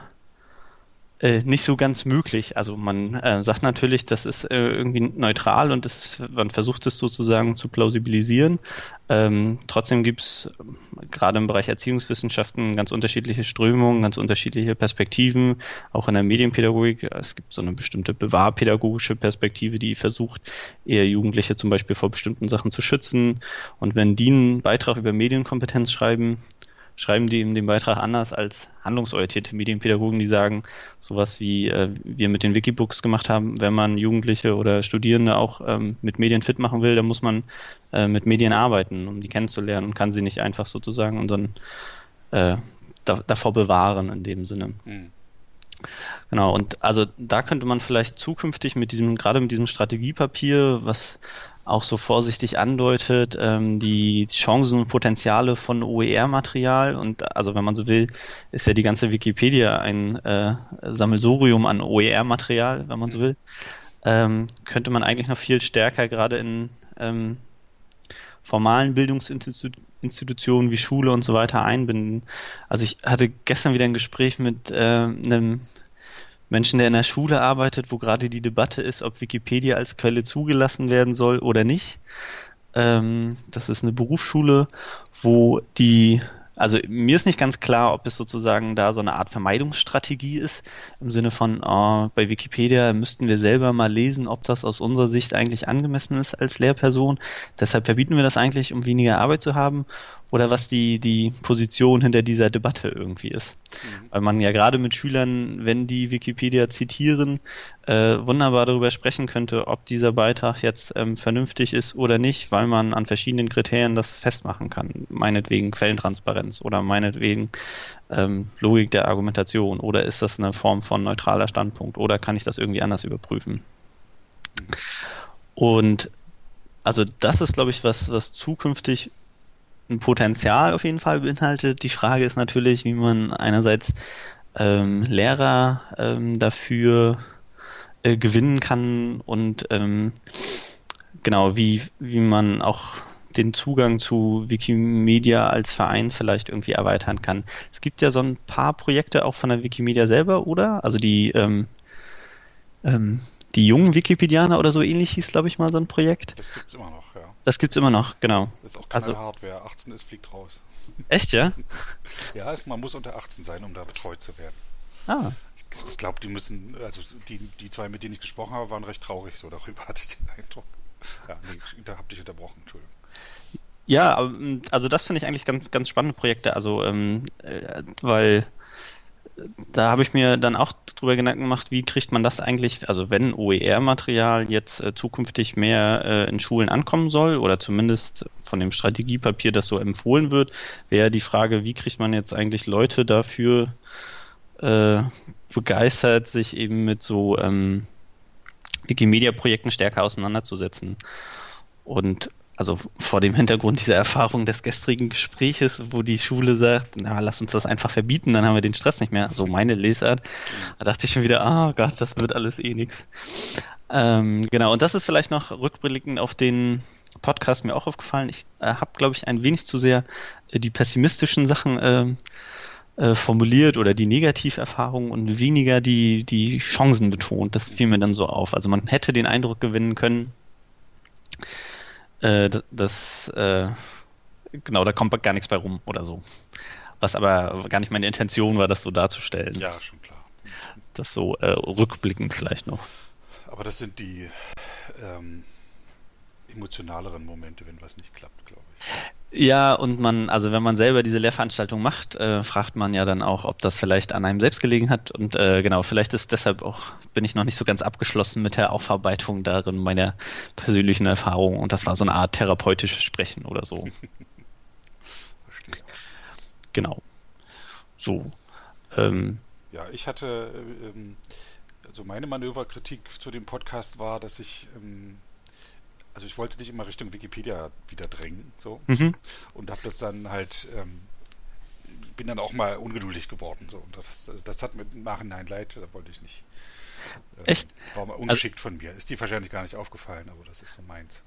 nicht so ganz möglich. Also man äh, sagt natürlich, das ist äh, irgendwie neutral und das, man versucht es sozusagen zu plausibilisieren. Ähm, trotzdem gibt es äh, gerade im Bereich Erziehungswissenschaften ganz unterschiedliche Strömungen, ganz unterschiedliche Perspektiven, auch in der Medienpädagogik. Es gibt so eine bestimmte bewahrpädagogische Perspektive, die versucht, eher Jugendliche zum Beispiel vor bestimmten Sachen zu schützen. Und wenn die einen Beitrag über Medienkompetenz schreiben, schreiben die in dem Beitrag anders als handlungsorientierte Medienpädagogen, die sagen, sowas wie äh, wir mit den Wikibooks gemacht haben, wenn man Jugendliche oder Studierende auch ähm, mit Medien fit machen will, dann muss man äh, mit Medien arbeiten, um die kennenzulernen und kann sie nicht einfach sozusagen unseren äh, da, davor bewahren in dem Sinne. Mhm. Genau, und also da könnte man vielleicht zukünftig mit diesem, gerade mit diesem Strategiepapier, was auch so vorsichtig andeutet, ähm, die Chancen und Potenziale von OER-Material. Und also wenn man so will, ist ja die ganze Wikipedia ein äh, Sammelsurium an OER-Material, wenn man so will. Ähm, könnte man eigentlich noch viel stärker gerade in ähm, formalen Bildungsinstitutionen wie Schule und so weiter einbinden. Also ich hatte gestern wieder ein Gespräch mit äh, einem Menschen, der in der Schule arbeitet, wo gerade die Debatte ist, ob Wikipedia als Quelle zugelassen werden soll oder nicht. Ähm, das ist eine Berufsschule, wo die also mir ist nicht ganz klar, ob es sozusagen da so eine Art Vermeidungsstrategie ist, im Sinne von, oh, bei Wikipedia müssten wir selber mal lesen, ob das aus unserer Sicht eigentlich angemessen ist als Lehrperson. Deshalb verbieten wir das eigentlich, um weniger Arbeit zu haben oder was die, die Position hinter dieser Debatte irgendwie ist. Mhm. Weil man ja gerade mit Schülern, wenn die Wikipedia zitieren, äh, wunderbar darüber sprechen könnte, ob dieser Beitrag jetzt ähm, vernünftig ist oder nicht, weil man an verschiedenen Kriterien das festmachen kann. Meinetwegen Quellentransparenz oder meinetwegen ähm, Logik der Argumentation oder ist das eine Form von neutraler Standpunkt oder kann ich das irgendwie anders überprüfen. Mhm. Und also das ist, glaube ich, was, was zukünftig ein Potenzial auf jeden Fall beinhaltet. Die Frage ist natürlich, wie man einerseits ähm, Lehrer ähm, dafür äh, gewinnen kann und ähm, genau, wie, wie man auch den Zugang zu Wikimedia als Verein vielleicht irgendwie erweitern kann. Es gibt ja so ein paar Projekte auch von der Wikimedia selber, oder? Also die ähm, ähm, die jungen Wikipedianer oder so ähnlich hieß, glaube ich, mal so ein Projekt. Das gibt's immer noch, ja. Das gibt's immer noch, genau. Das ist auch keine also, Hardware. 18 ist, fliegt raus. Echt, ja? ja, ist, man muss unter 18 sein, um da betreut zu werden. Ah. Ich glaube, die müssen, also die, die zwei, mit denen ich gesprochen habe, waren recht traurig so darüber, hatte ich den Eindruck. Ja, nee, da hab dich unterbrochen, Entschuldigung. Ja, also das finde ich eigentlich ganz, ganz spannende Projekte, also ähm, äh, weil da habe ich mir dann auch drüber Gedanken gemacht, wie kriegt man das eigentlich, also wenn OER-Material jetzt äh, zukünftig mehr äh, in Schulen ankommen soll oder zumindest von dem Strategiepapier das so empfohlen wird, wäre die Frage, wie kriegt man jetzt eigentlich Leute dafür äh, begeistert, sich eben mit so ähm, Wikimedia-Projekten stärker auseinanderzusetzen. Und also vor dem Hintergrund dieser Erfahrung des gestrigen Gespräches, wo die Schule sagt, na, lass uns das einfach verbieten, dann haben wir den Stress nicht mehr. So meine Lesart. Da dachte ich schon wieder, ah oh Gott, das wird alles eh nix. Ähm, genau, und das ist vielleicht noch rückblickend auf den Podcast mir auch aufgefallen. Ich äh, habe, glaube ich, ein wenig zu sehr äh, die pessimistischen Sachen äh, äh, formuliert oder die Negativerfahrungen und weniger die, die Chancen betont. Das fiel mir dann so auf. Also man hätte den Eindruck gewinnen können, äh, das, äh, genau, da kommt gar nichts bei rum oder so. Was aber gar nicht meine Intention war, das so darzustellen. Ja, schon klar. Das so äh, rückblickend vielleicht noch. Aber das sind die ähm, emotionaleren Momente, wenn was nicht klappt, glaube ich. Ja, und man, also wenn man selber diese Lehrveranstaltung macht, äh, fragt man ja dann auch, ob das vielleicht an einem selbst gelegen hat. Und äh, genau, vielleicht ist deshalb auch, bin ich noch nicht so ganz abgeschlossen mit der Aufarbeitung darin meiner persönlichen Erfahrung. Und das war so eine Art therapeutisches Sprechen oder so. Verstehe. Genau. So. Ähm, ja, ich hatte, äh, ähm, also meine Manöverkritik zu dem Podcast war, dass ich ähm, also ich wollte dich immer Richtung Wikipedia wieder drängen, so. Mhm. Und habe das dann halt, ähm, bin dann auch mal ungeduldig geworden, so. Und das, das hat mir im Nachhinein leid, da wollte ich nicht. Äh, Echt? War mal ungeschickt also, von mir. Ist dir wahrscheinlich gar nicht aufgefallen, aber das ist so meins.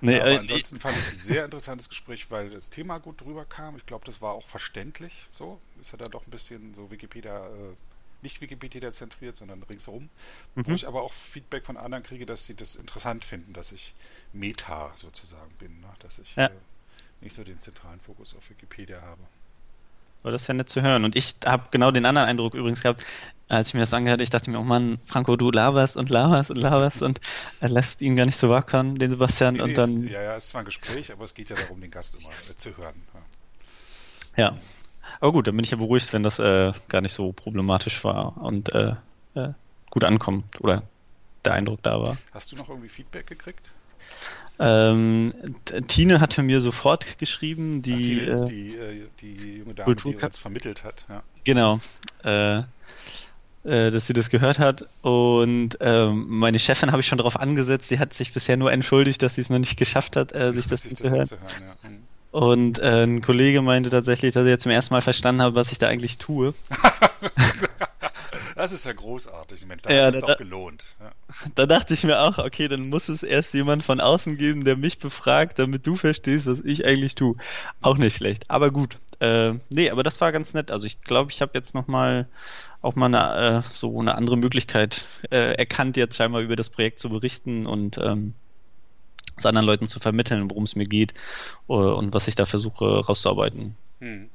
Nee, aber äh, ansonsten fand ich es ein sehr interessantes Gespräch, weil das Thema gut drüber kam. Ich glaube, das war auch verständlich, so. Ist ja da doch ein bisschen so Wikipedia, äh, nicht Wikipedia zentriert, sondern ringsherum. Mhm. Wo ich aber auch Feedback von anderen kriege, dass sie das interessant finden, dass ich Meta sozusagen bin, ne? dass ich ja. äh, nicht so den zentralen Fokus auf Wikipedia habe. Aber das ist ja nett zu hören. Und ich habe genau den anderen Eindruck übrigens gehabt, als ich mir das angehört ich dachte mir, oh Mann, Franco, du laberst und laberst und laberst und er lässt ihn gar nicht so wackern, den Sebastian. Nee, nee, und dann. Es, ja, ja, es ist zwar ein Gespräch, aber es geht ja darum, den Gast immer äh, zu hören. Ja. ja. Aber gut, dann bin ich ja beruhigt, wenn das äh, gar nicht so problematisch war und äh, äh, gut ankommt oder der Eindruck da war. Hast du noch irgendwie Feedback gekriegt? Ähm, Tine hat mir sofort geschrieben, die, Ach, Tine ist äh, die, äh, die junge Dame, die uns vermittelt hat. Ja. Genau. Äh, dass sie das gehört hat. Und ähm, meine Chefin habe ich schon darauf angesetzt. Sie hat sich bisher nur entschuldigt, dass sie es noch nicht geschafft hat, sich das, sich das hören. Ja. Und äh, ein Kollege meinte tatsächlich, dass er jetzt zum ersten Mal verstanden hat, was ich da eigentlich tue. das ist ja großartig. Mensch, da ja, hat es doch gelohnt. Ja. Da dachte ich mir auch, okay, dann muss es erst jemand von außen geben, der mich befragt, damit du verstehst, was ich eigentlich tue. Auch nicht schlecht. Aber gut. Äh, nee, aber das war ganz nett. Also ich glaube, ich habe jetzt nochmal auch mal eine, äh, so eine andere Möglichkeit äh, erkannt, jetzt scheinbar über das Projekt zu berichten und ähm, es anderen Leuten zu vermitteln, worum es mir geht uh, und was ich da versuche rauszuarbeiten. Hm.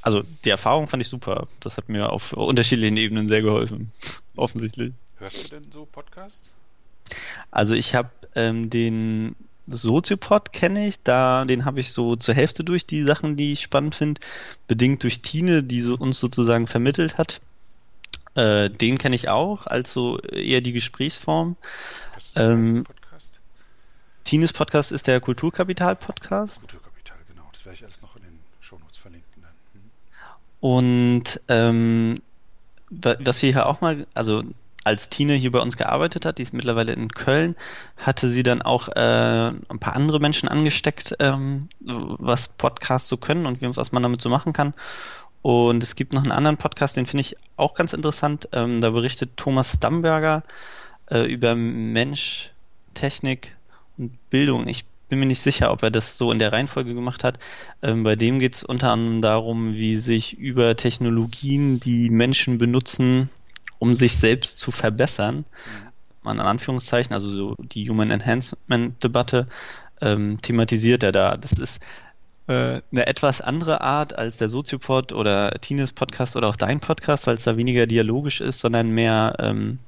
Also die Erfahrung fand ich super. Das hat mir auf unterschiedlichen Ebenen sehr geholfen. Offensichtlich. Hörst du denn so Podcasts? Also ich habe ähm, den Soziopod kenne ich, da den habe ich so zur Hälfte durch die Sachen, die ich spannend finde, bedingt durch Tine, die so, uns sozusagen vermittelt hat. Äh, den kenne ich auch, also eher die Gesprächsform. Was ist ähm? Tines Podcast ist der Kulturkapital-Podcast. Kulturkapital, genau. Das werde ich alles noch in den Shownotes verlinken. Hm. Und ähm, was wir hier auch mal, also als Tine hier bei uns gearbeitet hat, die ist mittlerweile in Köln, hatte sie dann auch äh, ein paar andere Menschen angesteckt, ähm, was Podcasts so können und was man damit so machen kann. Und es gibt noch einen anderen Podcast, den finde ich auch ganz interessant. Ähm, da berichtet Thomas Stamberger äh, über Mensch, Technik Bildung. Ich bin mir nicht sicher, ob er das so in der Reihenfolge gemacht hat. Ähm, bei dem geht es unter anderem darum, wie sich über Technologien, die Menschen benutzen, um sich selbst zu verbessern, mhm. in Anführungszeichen, also so die Human Enhancement Debatte, ähm, thematisiert er da. Das ist äh, eine etwas andere Art als der Soziopod oder Tines Podcast oder auch dein Podcast, weil es da weniger dialogisch ist, sondern mehr ähm,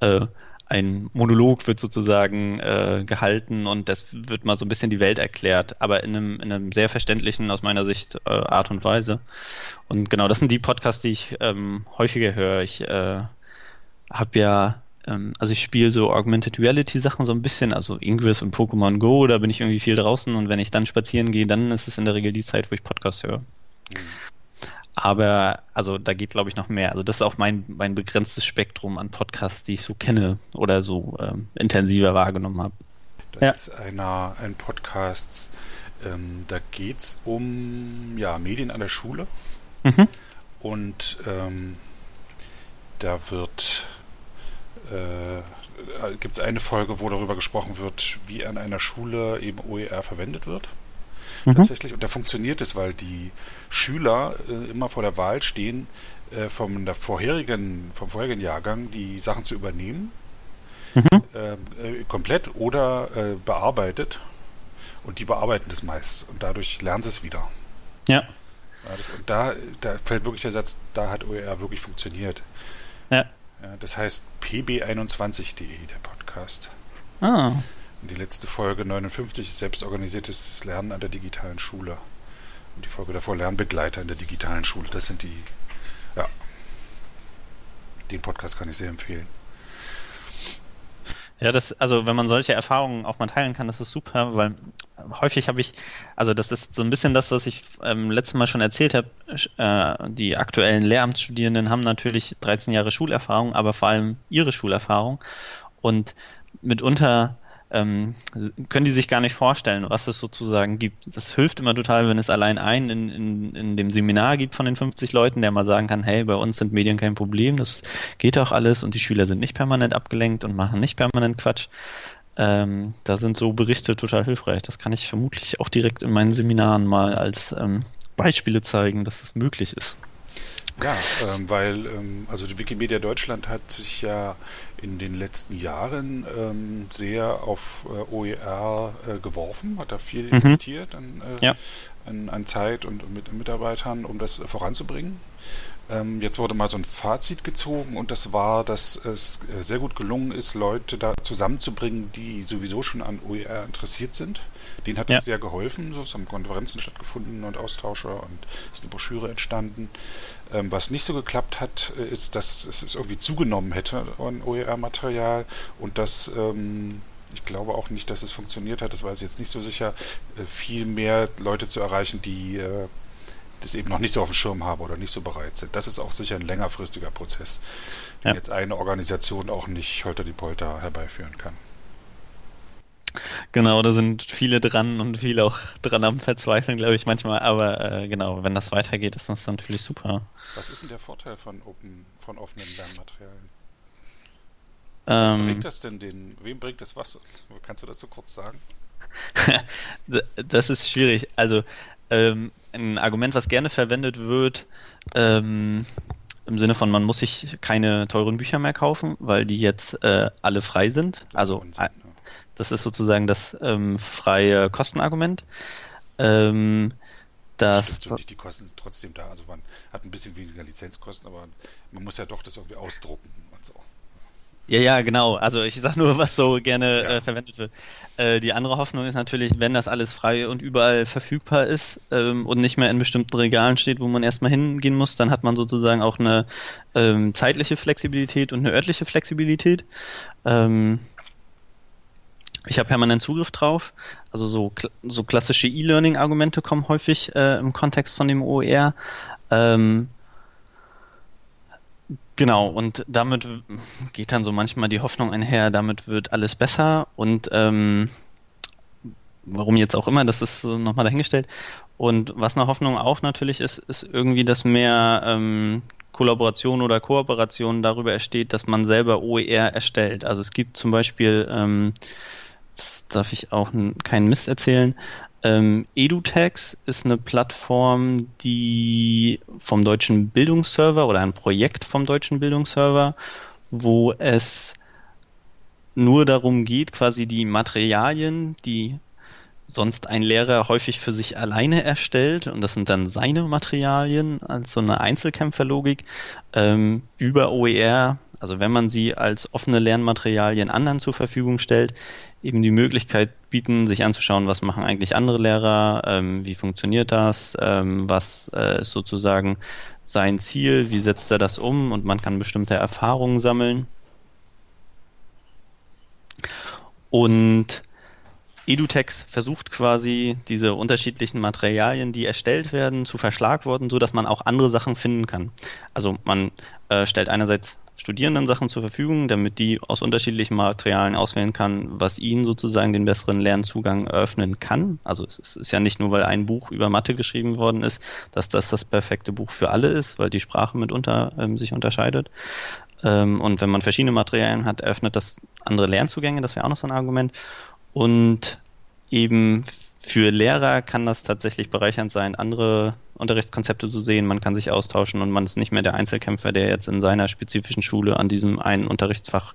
äh, ein Monolog wird sozusagen äh, gehalten und das wird mal so ein bisschen die Welt erklärt, aber in einem, in einem sehr verständlichen, aus meiner Sicht, äh, Art und Weise. Und genau, das sind die Podcasts, die ich ähm, häufiger höre. Ich äh, habe ja ähm, also ich spiele so Augmented Reality Sachen so ein bisschen, also Ingress und Pokémon Go, da bin ich irgendwie viel draußen und wenn ich dann spazieren gehe, dann ist es in der Regel die Zeit, wo ich Podcasts höre. Mhm. Aber also da geht glaube ich noch mehr. Also das ist auch mein, mein begrenztes Spektrum an Podcasts, die ich so kenne oder so ähm, intensiver wahrgenommen habe. Das ja. ist einer, ein Podcast, ähm, da geht es um ja, Medien an der Schule. Mhm. Und ähm, da wird äh, gibt es eine Folge, wo darüber gesprochen wird, wie an einer Schule eben OER verwendet wird. Mhm. Tatsächlich. Und da funktioniert es, weil die Schüler äh, immer vor der Wahl stehen, äh, vom, der vorherigen, vom vorherigen Jahrgang die Sachen zu übernehmen. Mhm. Ähm, äh, komplett oder äh, bearbeitet. Und die bearbeiten das meist. Und dadurch lernen sie es wieder. Ja. ja das, und da, da fällt wirklich der Satz, da hat OER wirklich funktioniert. Ja. Ja, das heißt pb21.de, der Podcast. Ah. Und die letzte Folge 59 ist selbstorganisiertes Lernen an der digitalen Schule. Und die Folge davor Lernbegleiter in der digitalen Schule. Das sind die, ja. Den Podcast kann ich sehr empfehlen. Ja, das, also wenn man solche Erfahrungen auch mal teilen kann, das ist super, weil häufig habe ich, also das ist so ein bisschen das, was ich ähm, letztes Mal schon erzählt habe, äh, die aktuellen Lehramtsstudierenden haben natürlich 13 Jahre Schulerfahrung, aber vor allem ihre Schulerfahrung und mitunter ähm, können die sich gar nicht vorstellen, was es sozusagen gibt. Das hilft immer total, wenn es allein einen in, in, in dem Seminar gibt von den 50 Leuten, der mal sagen kann, hey, bei uns sind Medien kein Problem, das geht auch alles und die Schüler sind nicht permanent abgelenkt und machen nicht permanent Quatsch. Ähm, da sind so Berichte total hilfreich. Das kann ich vermutlich auch direkt in meinen Seminaren mal als ähm, Beispiele zeigen, dass das möglich ist. Ja, ähm, weil ähm, also die Wikimedia Deutschland hat sich ja in den letzten Jahren ähm, sehr auf äh, OER äh, geworfen, hat da viel mhm. investiert an, äh, ja. an, an, Zeit und mit Mitarbeitern, um das voranzubringen. Ähm, jetzt wurde mal so ein Fazit gezogen und das war, dass es äh, sehr gut gelungen ist, Leute da zusammenzubringen, die sowieso schon an OER interessiert sind. Denen hat es ja. sehr geholfen. So, es haben Konferenzen stattgefunden und Austausche und ist eine Broschüre entstanden. Ähm, was nicht so geklappt hat, äh, ist, dass es irgendwie zugenommen hätte an OER-Material und dass ähm, ich glaube auch nicht, dass es funktioniert hat, das weiß ich jetzt nicht so sicher, äh, viel mehr Leute zu erreichen, die äh, das eben noch nicht so auf dem Schirm haben oder nicht so bereit sind. Das ist auch sicher ein längerfristiger Prozess, den ja. jetzt eine Organisation auch nicht holter die Polter herbeiführen kann. Genau, da sind viele dran und viele auch dran am Verzweifeln, glaube ich, manchmal. Aber äh, genau, wenn das weitergeht, ist das natürlich super. Was ist denn der Vorteil von, open, von offenen Lernmaterialien? Ähm, bringt das denn den, wem bringt das was? Kannst du das so kurz sagen? das ist schwierig. Also ähm, ein Argument, was gerne verwendet wird, ähm, im Sinne von, man muss sich keine teuren Bücher mehr kaufen, weil die jetzt äh, alle frei sind. Das also Unsinn, ja. Das ist sozusagen das ähm, freie Kostenargument. Ähm, das Stimmt so nicht, die Kosten sind trotzdem da. Also man hat ein bisschen weniger Lizenzkosten, aber man muss ja doch das irgendwie ausdrucken und so. Ja, ja, genau. Also ich sag nur, was so gerne ja. äh, verwendet wird. Äh, die andere Hoffnung ist natürlich, wenn das alles frei und überall verfügbar ist ähm, und nicht mehr in bestimmten Regalen steht, wo man erstmal hingehen muss, dann hat man sozusagen auch eine ähm, zeitliche Flexibilität und eine örtliche Flexibilität. Ähm, ich habe permanent Zugriff drauf. Also so, so klassische E-Learning-Argumente kommen häufig äh, im Kontext von dem OER. Ähm, Genau, und damit geht dann so manchmal die Hoffnung einher, damit wird alles besser und ähm, warum jetzt auch immer, das ist nochmal dahingestellt. Und was eine Hoffnung auch natürlich ist, ist irgendwie, dass mehr ähm, Kollaboration oder Kooperation darüber entsteht, dass man selber OER erstellt. Also es gibt zum Beispiel, ähm, darf ich auch keinen Mist erzählen, ähm, EduTax ist eine Plattform, die vom deutschen Bildungsserver oder ein Projekt vom deutschen Bildungsserver, wo es nur darum geht, quasi die Materialien, die sonst ein Lehrer häufig für sich alleine erstellt, und das sind dann seine Materialien, also eine Einzelkämpferlogik, ähm, über OER, also wenn man sie als offene Lernmaterialien anderen zur Verfügung stellt, eben die Möglichkeit bieten, sich anzuschauen, was machen eigentlich andere Lehrer, ähm, wie funktioniert das, ähm, was äh, ist sozusagen sein Ziel, wie setzt er das um und man kann bestimmte Erfahrungen sammeln. Und EduTex versucht quasi diese unterschiedlichen Materialien, die erstellt werden, zu verschlagworten, so dass man auch andere Sachen finden kann. Also man äh, stellt einerseits Studierenden Sachen zur Verfügung, damit die aus unterschiedlichen Materialien auswählen kann, was ihnen sozusagen den besseren Lernzugang eröffnen kann. Also es ist ja nicht nur, weil ein Buch über Mathe geschrieben worden ist, dass das das perfekte Buch für alle ist, weil die Sprache mitunter ähm, sich unterscheidet. Ähm, und wenn man verschiedene Materialien hat, eröffnet das andere Lernzugänge, das wäre auch noch so ein Argument. Und eben für Lehrer kann das tatsächlich bereichernd sein, andere Unterrichtskonzepte zu sehen. Man kann sich austauschen und man ist nicht mehr der Einzelkämpfer, der jetzt in seiner spezifischen Schule an diesem einen Unterrichtsfach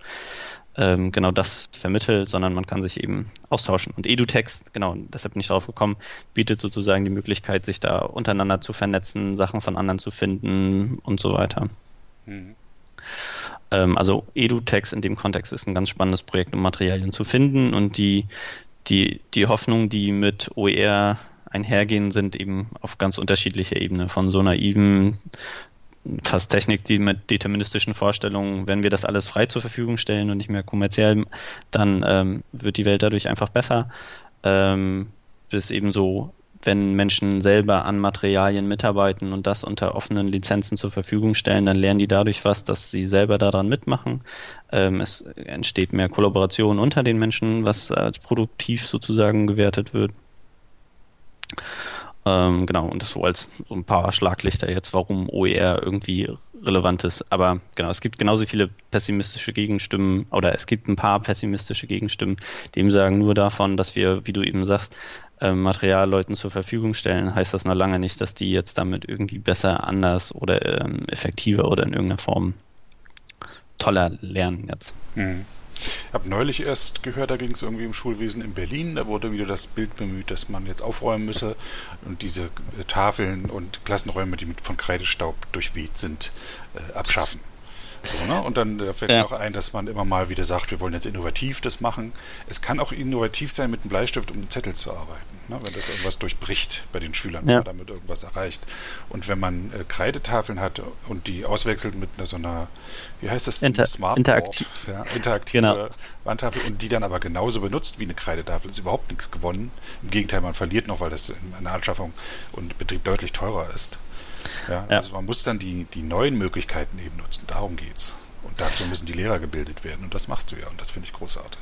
ähm, genau das vermittelt, sondern man kann sich eben austauschen. Und EduText, genau, deshalb bin ich darauf gekommen, bietet sozusagen die Möglichkeit, sich da untereinander zu vernetzen, Sachen von anderen zu finden und so weiter. Mhm. Ähm, also EduText in dem Kontext ist ein ganz spannendes Projekt, um Materialien zu finden und die die, die Hoffnung, die mit OER einhergehen, sind eben auf ganz unterschiedlicher Ebene. Von so naiven fast Technik, die mit deterministischen Vorstellungen, wenn wir das alles frei zur Verfügung stellen und nicht mehr kommerziell, dann ähm, wird die Welt dadurch einfach besser. Ähm, bis eben so wenn Menschen selber an Materialien mitarbeiten und das unter offenen Lizenzen zur Verfügung stellen, dann lernen die dadurch was, dass sie selber daran mitmachen. Ähm, es entsteht mehr Kollaboration unter den Menschen, was als produktiv sozusagen gewertet wird. Ähm, genau, und das so als so ein paar Schlaglichter jetzt, warum OER irgendwie relevant ist. Aber genau, es gibt genauso viele pessimistische Gegenstimmen oder es gibt ein paar pessimistische Gegenstimmen, die eben sagen nur davon, dass wir, wie du eben sagst, ähm, Material Leuten zur Verfügung stellen, heißt das noch lange nicht, dass die jetzt damit irgendwie besser, anders oder ähm, effektiver oder in irgendeiner Form toller lernen jetzt. Hm. Ich habe neulich erst gehört, da ging es irgendwie im Schulwesen in Berlin, da wurde wieder das Bild bemüht, dass man jetzt aufräumen müsse und diese Tafeln und Klassenräume, die mit von Kreidestaub durchweht sind, äh, abschaffen. So, ne? Und dann äh, fällt ja. mir auch ein, dass man immer mal wieder sagt, wir wollen jetzt innovativ das machen. Es kann auch innovativ sein, mit einem Bleistift um einen Zettel zu arbeiten, ne? wenn das irgendwas durchbricht bei den Schülern, ja. wenn man damit irgendwas erreicht. Und wenn man äh, Kreidetafeln hat und die auswechselt mit einer, so einer, wie heißt das, Inter Smartboard, interaktiv. ja, interaktive genau. Wandtafel und die dann aber genauso benutzt wie eine Kreidetafel, ist überhaupt nichts gewonnen. Im Gegenteil, man verliert noch, weil das in der Anschaffung und Betrieb deutlich teurer ist. Ja, ja. Also man muss dann die, die neuen Möglichkeiten eben nutzen. Darum geht's. Und dazu müssen die Lehrer gebildet werden. Und das machst du ja. Und das finde ich großartig.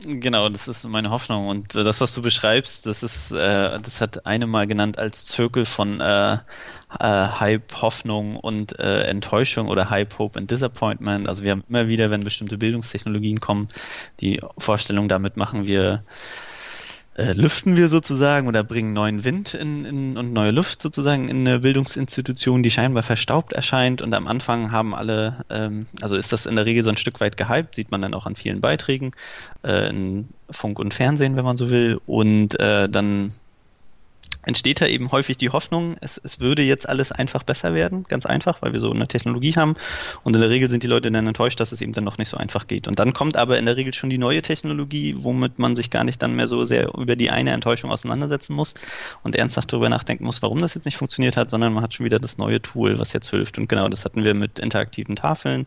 Genau, das ist meine Hoffnung. Und äh, das, was du beschreibst, das ist, äh, das hat eine mal genannt als Zirkel von äh, äh, Hype, Hoffnung und äh, Enttäuschung oder Hype, Hope and Disappointment. Also wir haben immer wieder, wenn bestimmte Bildungstechnologien kommen, die Vorstellung, damit machen wir äh, lüften wir sozusagen oder bringen neuen Wind in, in, und neue Luft sozusagen in eine Bildungsinstitution, die scheinbar verstaubt erscheint. Und am Anfang haben alle, ähm, also ist das in der Regel so ein Stück weit gehypt, sieht man dann auch an vielen Beiträgen äh, in Funk und Fernsehen, wenn man so will. Und äh, dann entsteht da eben häufig die Hoffnung, es, es würde jetzt alles einfach besser werden, ganz einfach, weil wir so eine Technologie haben. Und in der Regel sind die Leute dann enttäuscht, dass es eben dann noch nicht so einfach geht. Und dann kommt aber in der Regel schon die neue Technologie, womit man sich gar nicht dann mehr so sehr über die eine Enttäuschung auseinandersetzen muss und ernsthaft darüber nachdenken muss, warum das jetzt nicht funktioniert hat, sondern man hat schon wieder das neue Tool, was jetzt hilft. Und genau das hatten wir mit interaktiven Tafeln.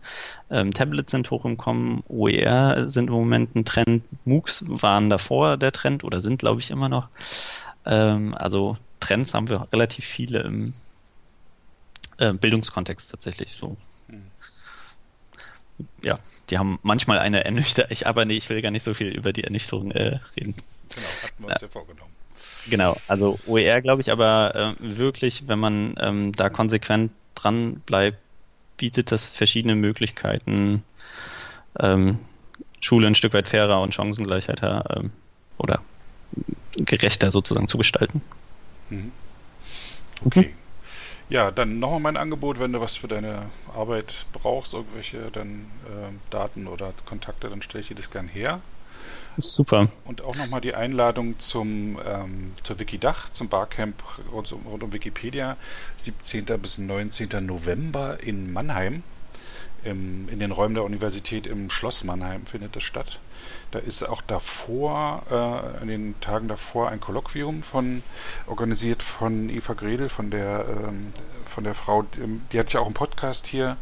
Ähm, Tablets sind hoch im Kommen, OER sind im Moment ein Trend, MOOCs waren davor der Trend oder sind, glaube ich, immer noch. Ähm, also Trends haben wir relativ viele im äh, Bildungskontext tatsächlich so. Ja, die haben manchmal eine Ernüchterung, ich aber nee, ich will gar nicht so viel über die Ernüchterung äh, reden. Genau, hatten wir uns ja vorgenommen. Genau, also OER glaube ich, aber äh, wirklich, wenn man ähm, da konsequent dran bleibt, bietet das verschiedene Möglichkeiten, ähm, Schule ein Stück weit fairer und Chancengleichheit ähm, oder gerechter sozusagen zu gestalten. Mhm. Okay. Mhm. Ja, dann nochmal mein Angebot, wenn du was für deine Arbeit brauchst, irgendwelche dann äh, Daten oder Kontakte, dann stelle ich dir das gern her. Super. Und auch nochmal die Einladung zum ähm, zur Wikidach, zum Barcamp rund, rund um Wikipedia, 17. bis 19. November in Mannheim im, in den Räumen der Universität im Schloss Mannheim findet das statt. Da ist auch davor, äh, an den Tagen davor, ein Kolloquium von organisiert von Eva Gredel, von der ähm, von der Frau, die hat ja auch einen Podcast hier,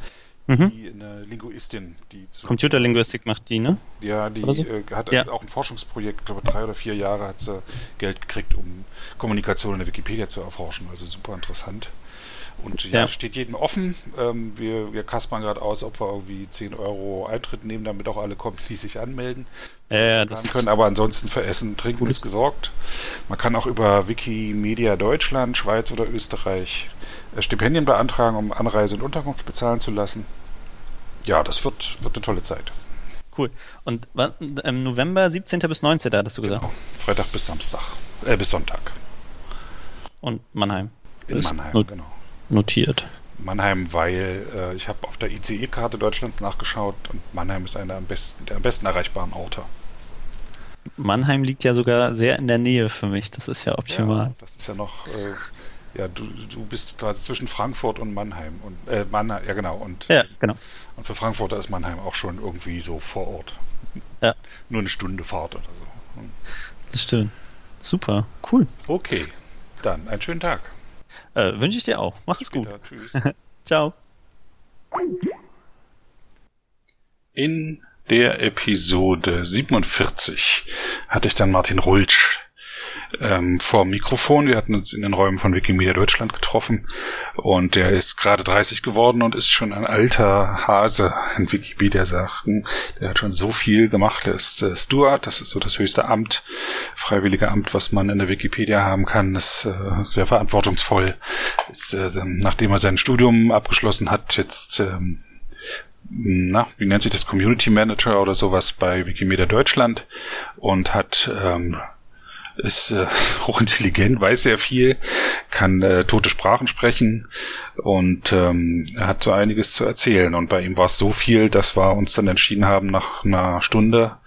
mhm. die eine Linguistin, die Computerlinguistik macht die, ne? Ja, die so? äh, hat ja. auch ein Forschungsprojekt, ich glaube drei oder vier Jahre hat sie Geld gekriegt, um Kommunikation in der Wikipedia zu erforschen. Also super interessant. Und ja, ja. steht jedem offen. Ähm, wir, wir kaspern gerade aus, ob wir irgendwie 10 Euro Eintritt nehmen, damit auch alle kommen, die sich anmelden. Ja, das können. Aber ansonsten für Essen, Trinken ist gesorgt. Man kann auch über Wikimedia Deutschland, Schweiz oder Österreich äh, Stipendien beantragen, um Anreise und Unterkunft bezahlen zu lassen. Ja, das wird, wird eine tolle Zeit. Cool. Und im November 17. bis 19. hattest du gesagt? Genau. Freitag bis Samstag. Äh, bis Sonntag. Und Mannheim. In Mannheim, genau notiert. Mannheim, weil äh, ich habe auf der ICE-Karte Deutschlands nachgeschaut und Mannheim ist einer der am besten, der am besten erreichbaren Orte. Mannheim liegt ja sogar sehr in der Nähe für mich. Das ist ja optimal. Ja, das ist ja noch, äh, ja, du, du bist quasi zwischen Frankfurt und Mannheim und äh, Mannheim, ja genau und ja, genau. Und für Frankfurter ist Mannheim auch schon irgendwie so vor Ort. Ja. Nur eine Stunde Fahrt oder so. Das stimmt. Super, cool. Okay, dann einen schönen Tag. Äh, Wünsche ich dir auch. Mach's gut. Tschüss. Ciao. In der Episode 47 hatte ich dann Martin Rulsch ähm, vor Mikrofon. Wir hatten uns in den Räumen von Wikimedia Deutschland getroffen und der ist gerade 30 geworden und ist schon ein alter Hase in Wikipedia-Sachen. Der hat schon so viel gemacht. Er ist äh, Steward, das ist so das höchste Amt, freiwillige Amt, was man in der Wikipedia haben kann. Das ist äh, sehr verantwortungsvoll. Ist, äh, nachdem er sein Studium abgeschlossen hat, jetzt ähm, na, wie nennt sich das, Community Manager oder sowas bei Wikimedia Deutschland und hat ähm, ist äh, hochintelligent, weiß sehr viel, kann äh, tote Sprachen sprechen und ähm, hat so einiges zu erzählen. Und bei ihm war es so viel, dass wir uns dann entschieden haben nach einer Stunde,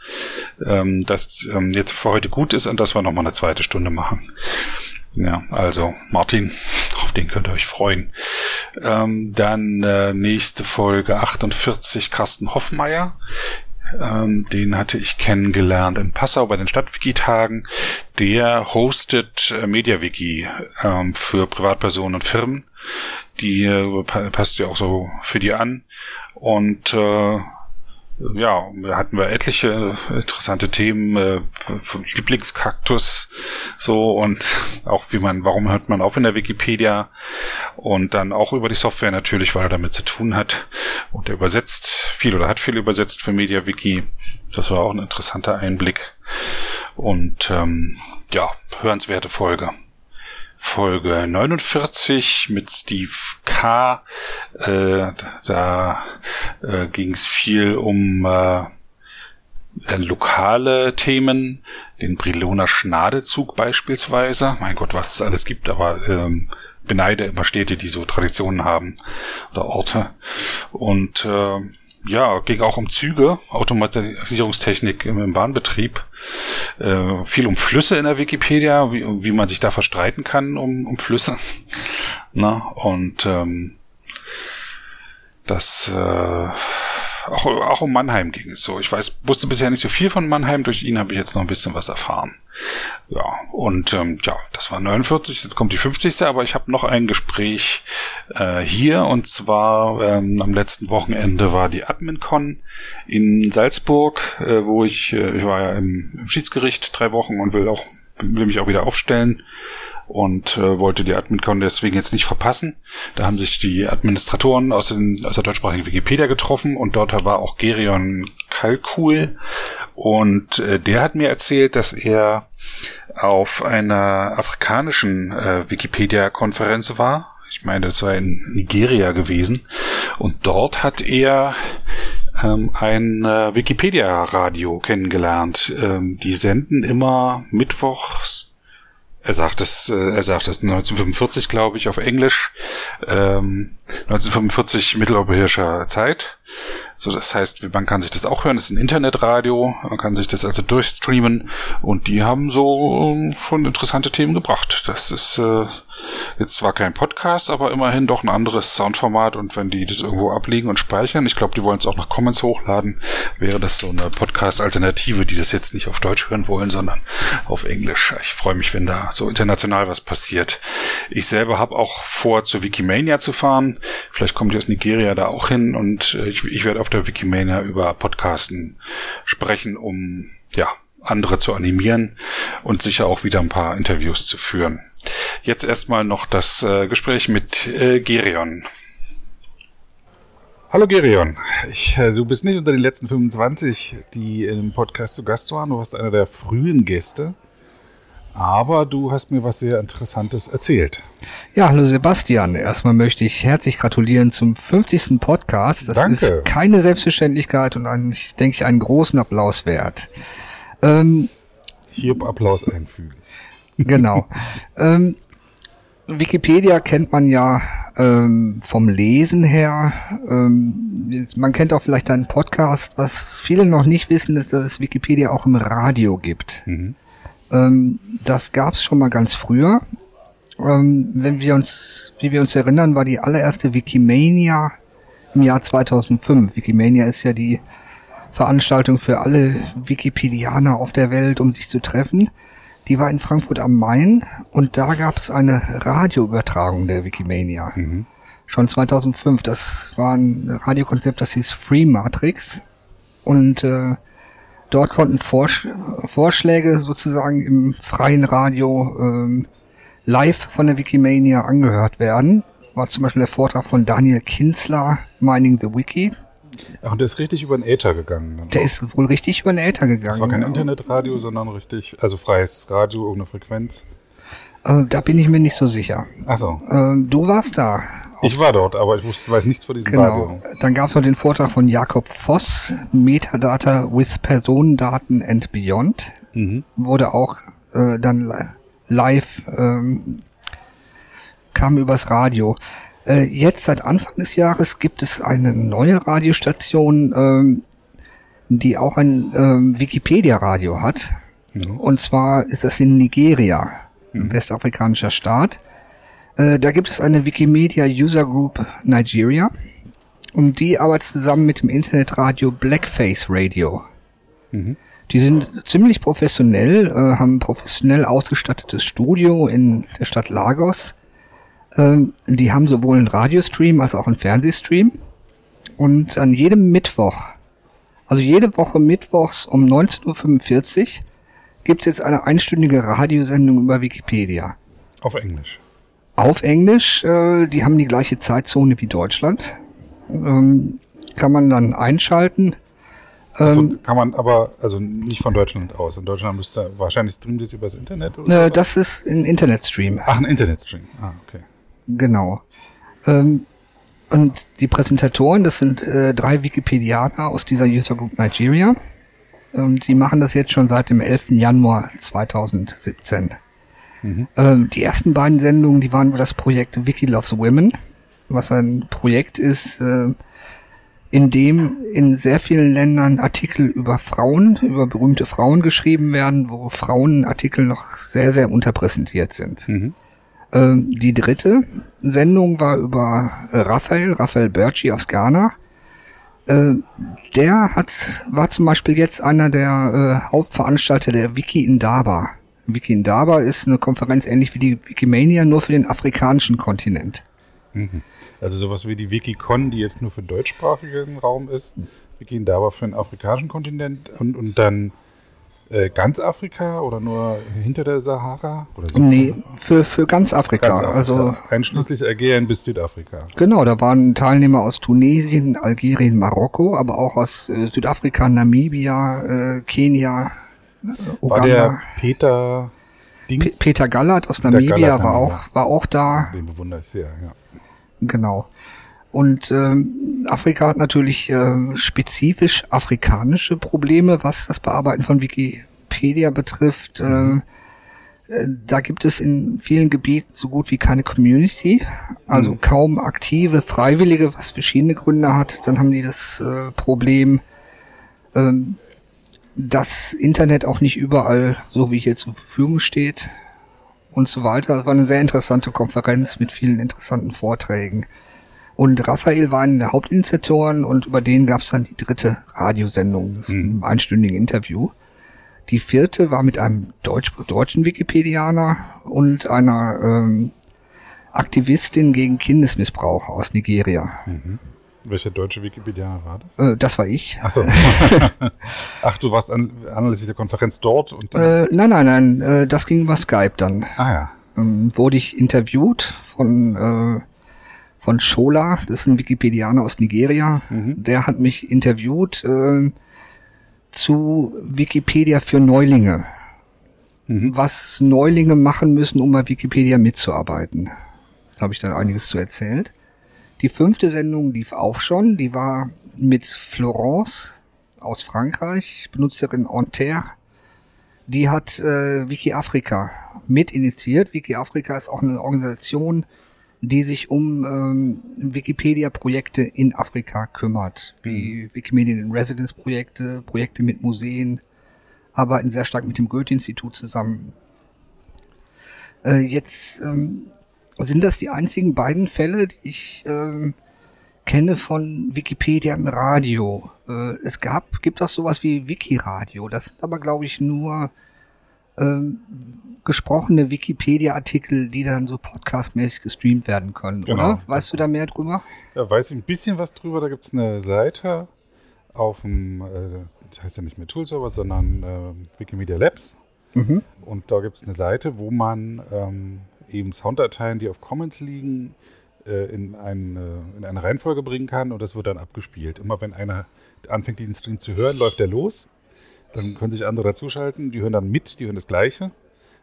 ähm, dass ähm, jetzt für heute gut ist und dass wir nochmal eine zweite Stunde machen. Ja, also Martin, auf den könnt ihr euch freuen. Ähm, dann äh, nächste Folge 48 Carsten Hoffmeier. Ähm, den hatte ich kennengelernt in Passau bei den Stadtwiki-Tagen. Der hostet äh, MediaWiki ähm, für Privatpersonen und Firmen. Die äh, passt ja auch so für die an. Und äh, ja, hatten wir etliche interessante Themen, äh, Lieblingskaktus, so und auch wie man, warum hört man auf in der Wikipedia und dann auch über die Software natürlich, weil er damit zu tun hat und er übersetzt viel oder hat viel übersetzt für MediaWiki. Das war auch ein interessanter Einblick und ähm, ja, hörenswerte Folge. Folge 49 mit Steve K. Äh, da äh, ging es viel um äh, äh, lokale Themen, den Brilloner Schnadezug beispielsweise. Mein Gott, was es alles gibt, aber ähm, beneide immer Städte, die so Traditionen haben oder Orte. Und äh, ja, ging auch um Züge, Automatisierungstechnik im, im Bahnbetrieb, äh, viel um Flüsse in der Wikipedia, wie, wie man sich da verstreiten kann um, um Flüsse. Na, und ähm, das äh, auch, auch um Mannheim ging es so. Ich weiß, wusste bisher nicht so viel von Mannheim. Durch ihn habe ich jetzt noch ein bisschen was erfahren. Ja, und ähm, ja, das war 49, jetzt kommt die 50. Aber ich habe noch ein Gespräch äh, hier und zwar ähm, am letzten Wochenende war die AdminCon in Salzburg, äh, wo ich, äh, ich war ja im, im Schiedsgericht drei Wochen und will auch will mich auch wieder aufstellen und äh, wollte die AdminCon deswegen jetzt nicht verpassen. Da haben sich die Administratoren aus, den, aus der deutschsprachigen Wikipedia getroffen und dort war auch Gerion Kalkul und äh, der hat mir erzählt, dass er auf einer afrikanischen äh, Wikipedia-Konferenz war. Ich meine, das war in Nigeria gewesen. Und dort hat er ähm, ein äh, Wikipedia-Radio kennengelernt. Ähm, die senden immer mittwochs er sagt es, äh, er sagt es 1945, glaube ich, auf Englisch. Ähm, 1945 mitteleuropäischer Zeit. So, das heißt, man kann sich das auch hören. Das ist ein Internetradio. Man kann sich das also durchstreamen. Und die haben so ähm, schon interessante Themen gebracht. Das ist äh, jetzt zwar kein Podcast, aber immerhin doch ein anderes Soundformat. Und wenn die das irgendwo ablegen und speichern, ich glaube, die wollen es auch nach Comments hochladen, wäre das so eine Podcast-Alternative, die das jetzt nicht auf Deutsch hören wollen, sondern auf Englisch. Ich freue mich, wenn da so international was passiert. Ich selber habe auch vor, zur Wikimania zu fahren. Vielleicht kommt ihr aus Nigeria da auch hin und äh, ich, ich werde auf der Wikimania über Podcasten sprechen, um ja andere zu animieren und sicher auch wieder ein paar Interviews zu führen. Jetzt erstmal noch das äh, Gespräch mit äh, Gerion. Hallo Gerion, ich, äh, du bist nicht unter den letzten 25, die im Podcast zu Gast waren. Du warst einer der frühen Gäste. Aber du hast mir was sehr Interessantes erzählt. Ja, hallo Sebastian. Erstmal möchte ich herzlich gratulieren zum 50. Podcast. Das Danke. ist keine Selbstverständlichkeit und ein, ich denke ich, einen großen Applaus wert. Ähm, Hier Applaus einfügen. Genau. ähm, Wikipedia kennt man ja ähm, vom Lesen her. Ähm, man kennt auch vielleicht einen Podcast. Was viele noch nicht wissen, ist, dass es Wikipedia auch im Radio gibt. Mhm. Ähm, das gab's schon mal ganz früher. Ähm, wenn wir uns, wie wir uns erinnern, war die allererste Wikimania im Jahr 2005. Wikimania ist ja die Veranstaltung für alle Wikipedianer auf der Welt, um sich zu treffen. Die war in Frankfurt am Main und da gab es eine Radioübertragung der Wikimania. Mhm. Schon 2005. Das war ein Radiokonzept, das hieß Free Matrix. Und äh, Dort konnten Vorsch Vorschläge sozusagen im freien Radio ähm, live von der Wikimania angehört werden. War zum Beispiel der Vortrag von Daniel Kinsler, Mining the Wiki. Ach, und der ist richtig über den Äther gegangen. Dann Der auch. ist wohl richtig über den Äther gegangen. Das war kein Internetradio, sondern richtig, also freies Radio ohne Frequenz. Äh, da bin ich mir nicht so sicher. Achso. Ähm, du warst da. Ich war dort, aber ich wusste, weiß nichts von diesem Genau. Radio. Dann gab es noch den Vortrag von Jakob Voss, Metadata with Personendaten and Beyond. Mhm. Wurde auch äh, dann li live, ähm, kam übers Radio. Äh, jetzt seit Anfang des Jahres gibt es eine neue Radiostation, ähm, die auch ein ähm, Wikipedia-Radio hat. Mhm. Und zwar ist das in Nigeria, ein westafrikanischer Staat. Äh, da gibt es eine Wikimedia User Group Nigeria und die arbeitet zusammen mit dem Internetradio Blackface Radio. Mhm. Die sind ziemlich professionell, äh, haben ein professionell ausgestattetes Studio in der Stadt Lagos. Ähm, die haben sowohl einen Radiostream als auch einen Fernsehstream. Und an jedem Mittwoch, also jede Woche mittwochs um 19.45 Uhr, gibt es jetzt eine einstündige Radiosendung über Wikipedia. Auf Englisch. Auf Englisch, äh, die haben die gleiche Zeitzone wie Deutschland. Ähm, kann man dann einschalten. Also kann man aber, also nicht von Deutschland aus. In Deutschland müsste wahrscheinlich streamen das übers Internet oder? Äh, das ist ein Internetstream. Ach, ein Internetstream. Ah, okay. Genau. Ähm, und die Präsentatoren, das sind äh, drei Wikipedianer aus dieser User Group Nigeria. Und die machen das jetzt schon seit dem 11. Januar 2017. Mhm. Ähm, die ersten beiden Sendungen, die waren über das Projekt Wiki Loves Women, was ein Projekt ist, äh, in dem in sehr vielen Ländern Artikel über Frauen, über berühmte Frauen geschrieben werden, wo Frauenartikel noch sehr, sehr unterpräsentiert sind. Mhm. Ähm, die dritte Sendung war über Raphael, Raphael Berci aus Ghana. Äh, der hat, war zum Beispiel jetzt einer der äh, Hauptveranstalter der Wiki Indaba. Wiki Indaba ist eine Konferenz ähnlich wie die Wikimania, nur für den afrikanischen Kontinent. Mhm. Also sowas wie die Wikicon, die jetzt nur für deutschsprachigen Raum ist. Wir gehen da aber für den afrikanischen Kontinent und, und dann äh, ganz Afrika oder nur hinter der Sahara? Oder so nee, für, für ganz Afrika. ganz Afrika. Also, Einschließlich Algerien bis Südafrika. Genau, da waren Teilnehmer aus Tunesien, Algerien, Marokko, aber auch aus äh, Südafrika, Namibia, äh, Kenia, äh, Uganda. War der Peter Dings? P Peter Gallert aus Namibia Gallert, war, auch, war auch da. Den bewundere ich sehr, ja. Genau. Und ähm, Afrika hat natürlich äh, spezifisch afrikanische Probleme, was das Bearbeiten von Wikipedia betrifft. Äh, äh, da gibt es in vielen Gebieten so gut wie keine Community, also mhm. kaum aktive Freiwillige, was verschiedene Gründe hat. Dann haben die das äh, Problem, ähm, dass Internet auch nicht überall so wie hier zur Verfügung steht und so weiter. Es war eine sehr interessante Konferenz mit vielen interessanten Vorträgen. Und Raphael war einer der Hauptinitiatoren und über den gab es dann die dritte Radiosendung, das mhm. einstündige Interview. Die vierte war mit einem Deutsch, deutschen Wikipedianer und einer ähm, Aktivistin gegen Kindesmissbrauch aus Nigeria. Mhm. Welcher deutsche Wikipedia war das? Äh, das war ich. Ach so. Ach, du warst an, anlässlich der Konferenz dort? Und äh, nein, nein, nein. Äh, das ging über Skype dann. Ah ja. Ähm, wurde ich interviewt von äh, von Shola, das ist ein Wikipedianer aus Nigeria. Mhm. Der hat mich interviewt äh, zu Wikipedia für Neulinge. Mhm. Was Neulinge machen müssen, um bei Wikipedia mitzuarbeiten. Da habe ich dann einiges zu erzählt. Die fünfte Sendung lief auch schon. Die war mit Florence aus Frankreich, Benutzerin Anterre. Die hat äh, Wiki Afrika mit initiiert. Wiki Afrika ist auch eine Organisation, die sich um ähm, Wikipedia-Projekte in Afrika kümmert, wie mhm. Wikimedia in Residence-Projekte, Projekte mit Museen, arbeiten sehr stark mit dem Goethe-Institut zusammen. Äh, jetzt ähm, sind das die einzigen beiden Fälle, die ich ähm, kenne von Wikipedia im Radio. Äh, es gab, gibt auch sowas wie Wikiradio. Das sind aber, glaube ich, nur ähm, gesprochene Wikipedia-Artikel, die dann so podcastmäßig gestreamt werden können, genau. oder? Weißt du da mehr drüber? Da weiß ich ein bisschen was drüber. Da gibt es eine Seite auf dem, äh, das heißt ja nicht mehr Toolserver, sondern äh, Wikimedia Labs. Mhm. Und da gibt es eine Seite, wo man ähm, eben Sounddateien, die auf Commons liegen, äh, in, eine, in eine Reihenfolge bringen kann und das wird dann abgespielt. Immer wenn einer anfängt, den Stream zu hören, läuft der los. Dann können sich andere dazuschalten, die hören dann mit, die hören das Gleiche.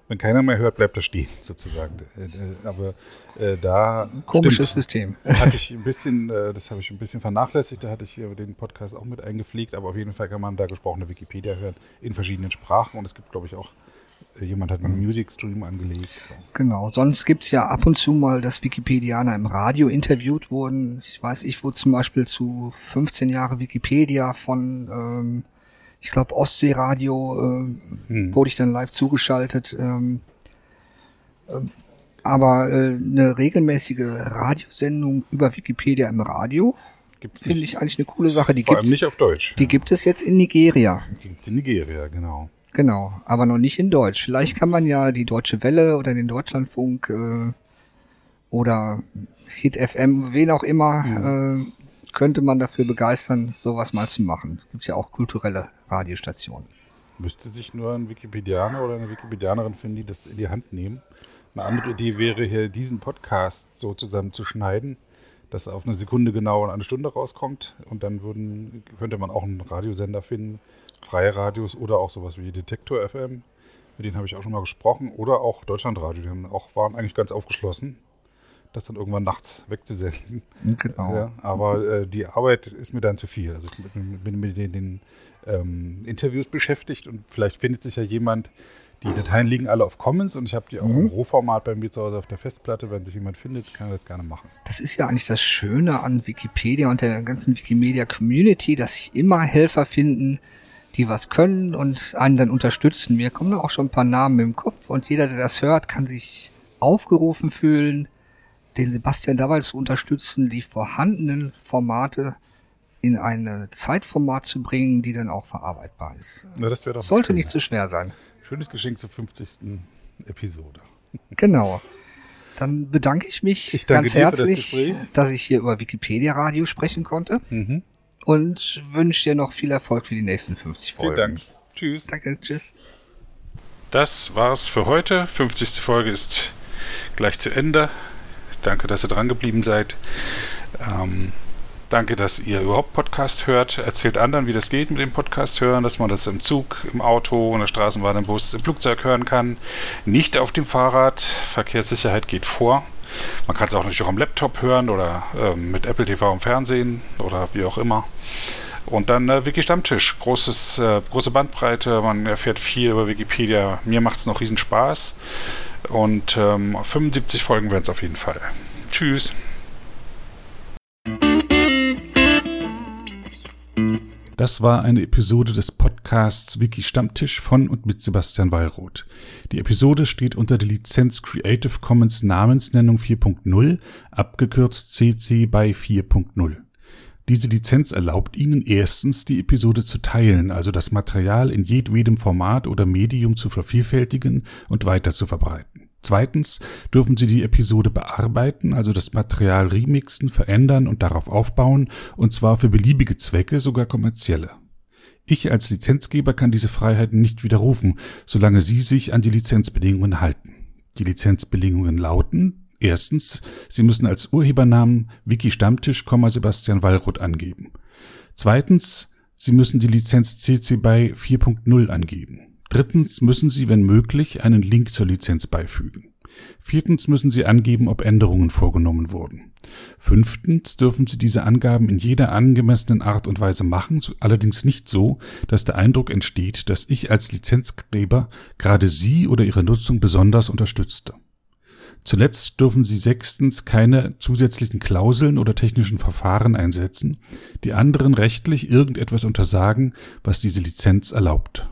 Wenn keiner mehr hört, bleibt er stehen, sozusagen. Äh, äh, aber äh, da. Komisches stimmt, System. Hatte ich ein bisschen, äh, das habe ich ein bisschen vernachlässigt, da hatte ich den Podcast auch mit eingepflegt, aber auf jeden Fall kann man da gesprochene Wikipedia hören in verschiedenen Sprachen und es gibt, glaube ich, auch Jemand hat einen Music Stream angelegt. Genau, sonst gibt's ja ab und zu mal, dass Wikipedianer im Radio interviewt wurden. Ich weiß, ich wurde zum Beispiel zu 15 Jahre Wikipedia von, ähm, ich glaube, Ostseeradio, äh, hm. wurde ich dann live zugeschaltet. Ähm, ähm, Aber äh, eine regelmäßige Radiosendung über Wikipedia im Radio finde ich eigentlich eine coole Sache. Die Vor allem nicht auf Deutsch. Die gibt es jetzt in Nigeria. Die gibt es in Nigeria, genau. Genau, aber noch nicht in Deutsch. Vielleicht kann man ja die Deutsche Welle oder den Deutschlandfunk äh, oder Hit FM, wen auch immer, ja. äh, könnte man dafür begeistern, sowas mal zu machen. Gibt ja auch kulturelle Radiostationen. Müsste sich nur ein Wikipedianer oder eine Wikipedianerin finden, die das in die Hand nehmen. Eine andere Idee wäre hier, diesen Podcast so zusammenzuschneiden, dass er auf eine Sekunde genau in eine Stunde rauskommt und dann würden, könnte man auch einen Radiosender finden, freie Radios oder auch sowas wie Detektor FM. Mit denen habe ich auch schon mal gesprochen. Oder auch Deutschlandradio. Die auch, waren eigentlich ganz aufgeschlossen, das dann irgendwann nachts wegzusenden. Genau. Ja, aber äh, die Arbeit ist mir dann zu viel. Also ich bin mit den, den ähm, Interviews beschäftigt und vielleicht findet sich ja jemand, die Dateien liegen alle auf Commons und ich habe die auch mhm. im Rohformat bei mir zu Hause auf der Festplatte. Wenn sich jemand findet, kann er das gerne machen. Das ist ja eigentlich das Schöne an Wikipedia und der ganzen Wikimedia-Community, dass sich immer Helfer finden, die was können und einen dann unterstützen. Mir kommen da auch schon ein paar Namen im Kopf und jeder, der das hört, kann sich aufgerufen fühlen, den Sebastian dabei zu unterstützen, die vorhandenen Formate in ein Zeitformat zu bringen, die dann auch verarbeitbar ist. Na, das doch Sollte schön. nicht zu schwer sein. Schönes Geschenk zur 50. Episode. Genau. Dann bedanke ich mich ich ganz herzlich, das dass ich hier über Wikipedia Radio sprechen konnte. Mhm und wünsche dir noch viel Erfolg für die nächsten 50 Folgen. Vielen Dank. Tschüss. Danke, tschüss. Das war's für heute. 50. Folge ist gleich zu Ende. Danke, dass ihr dran geblieben seid. Ähm, danke, dass ihr überhaupt Podcast hört. Erzählt anderen, wie das geht mit dem Podcast hören, dass man das im Zug, im Auto, in der Straßenbahn, im Bus, im Flugzeug hören kann. Nicht auf dem Fahrrad. Verkehrssicherheit geht vor. Man kann es auch natürlich auch am Laptop hören oder ähm, mit Apple TV im Fernsehen oder wie auch immer. Und dann äh, Wiki Stammtisch. Großes, äh, große Bandbreite, man erfährt viel über Wikipedia. Mir macht es noch riesen Spaß. Und ähm, 75 Folgen werden es auf jeden Fall. Tschüss. Das war eine Episode des Podcasts Wiki Stammtisch von und mit Sebastian Wallroth. Die Episode steht unter der Lizenz Creative Commons Namensnennung 4.0, abgekürzt CC by 4.0. Diese Lizenz erlaubt Ihnen erstens, die Episode zu teilen, also das Material in jedwedem Format oder Medium zu vervielfältigen und weiter zu verbreiten. Zweitens dürfen Sie die Episode bearbeiten, also das Material remixen, verändern und darauf aufbauen, und zwar für beliebige Zwecke, sogar kommerzielle. Ich als Lizenzgeber kann diese Freiheiten nicht widerrufen, solange Sie sich an die Lizenzbedingungen halten. Die Lizenzbedingungen lauten, erstens, Sie müssen als Urhebernamen Wiki Stammtisch, Sebastian Wallroth angeben. Zweitens, Sie müssen die Lizenz CC BY 4.0 angeben. Drittens müssen Sie, wenn möglich, einen Link zur Lizenz beifügen. Viertens müssen Sie angeben, ob Änderungen vorgenommen wurden. Fünftens dürfen Sie diese Angaben in jeder angemessenen Art und Weise machen, allerdings nicht so, dass der Eindruck entsteht, dass ich als Lizenzgeber gerade Sie oder Ihre Nutzung besonders unterstützte. Zuletzt dürfen Sie sechstens keine zusätzlichen Klauseln oder technischen Verfahren einsetzen, die anderen rechtlich irgendetwas untersagen, was diese Lizenz erlaubt.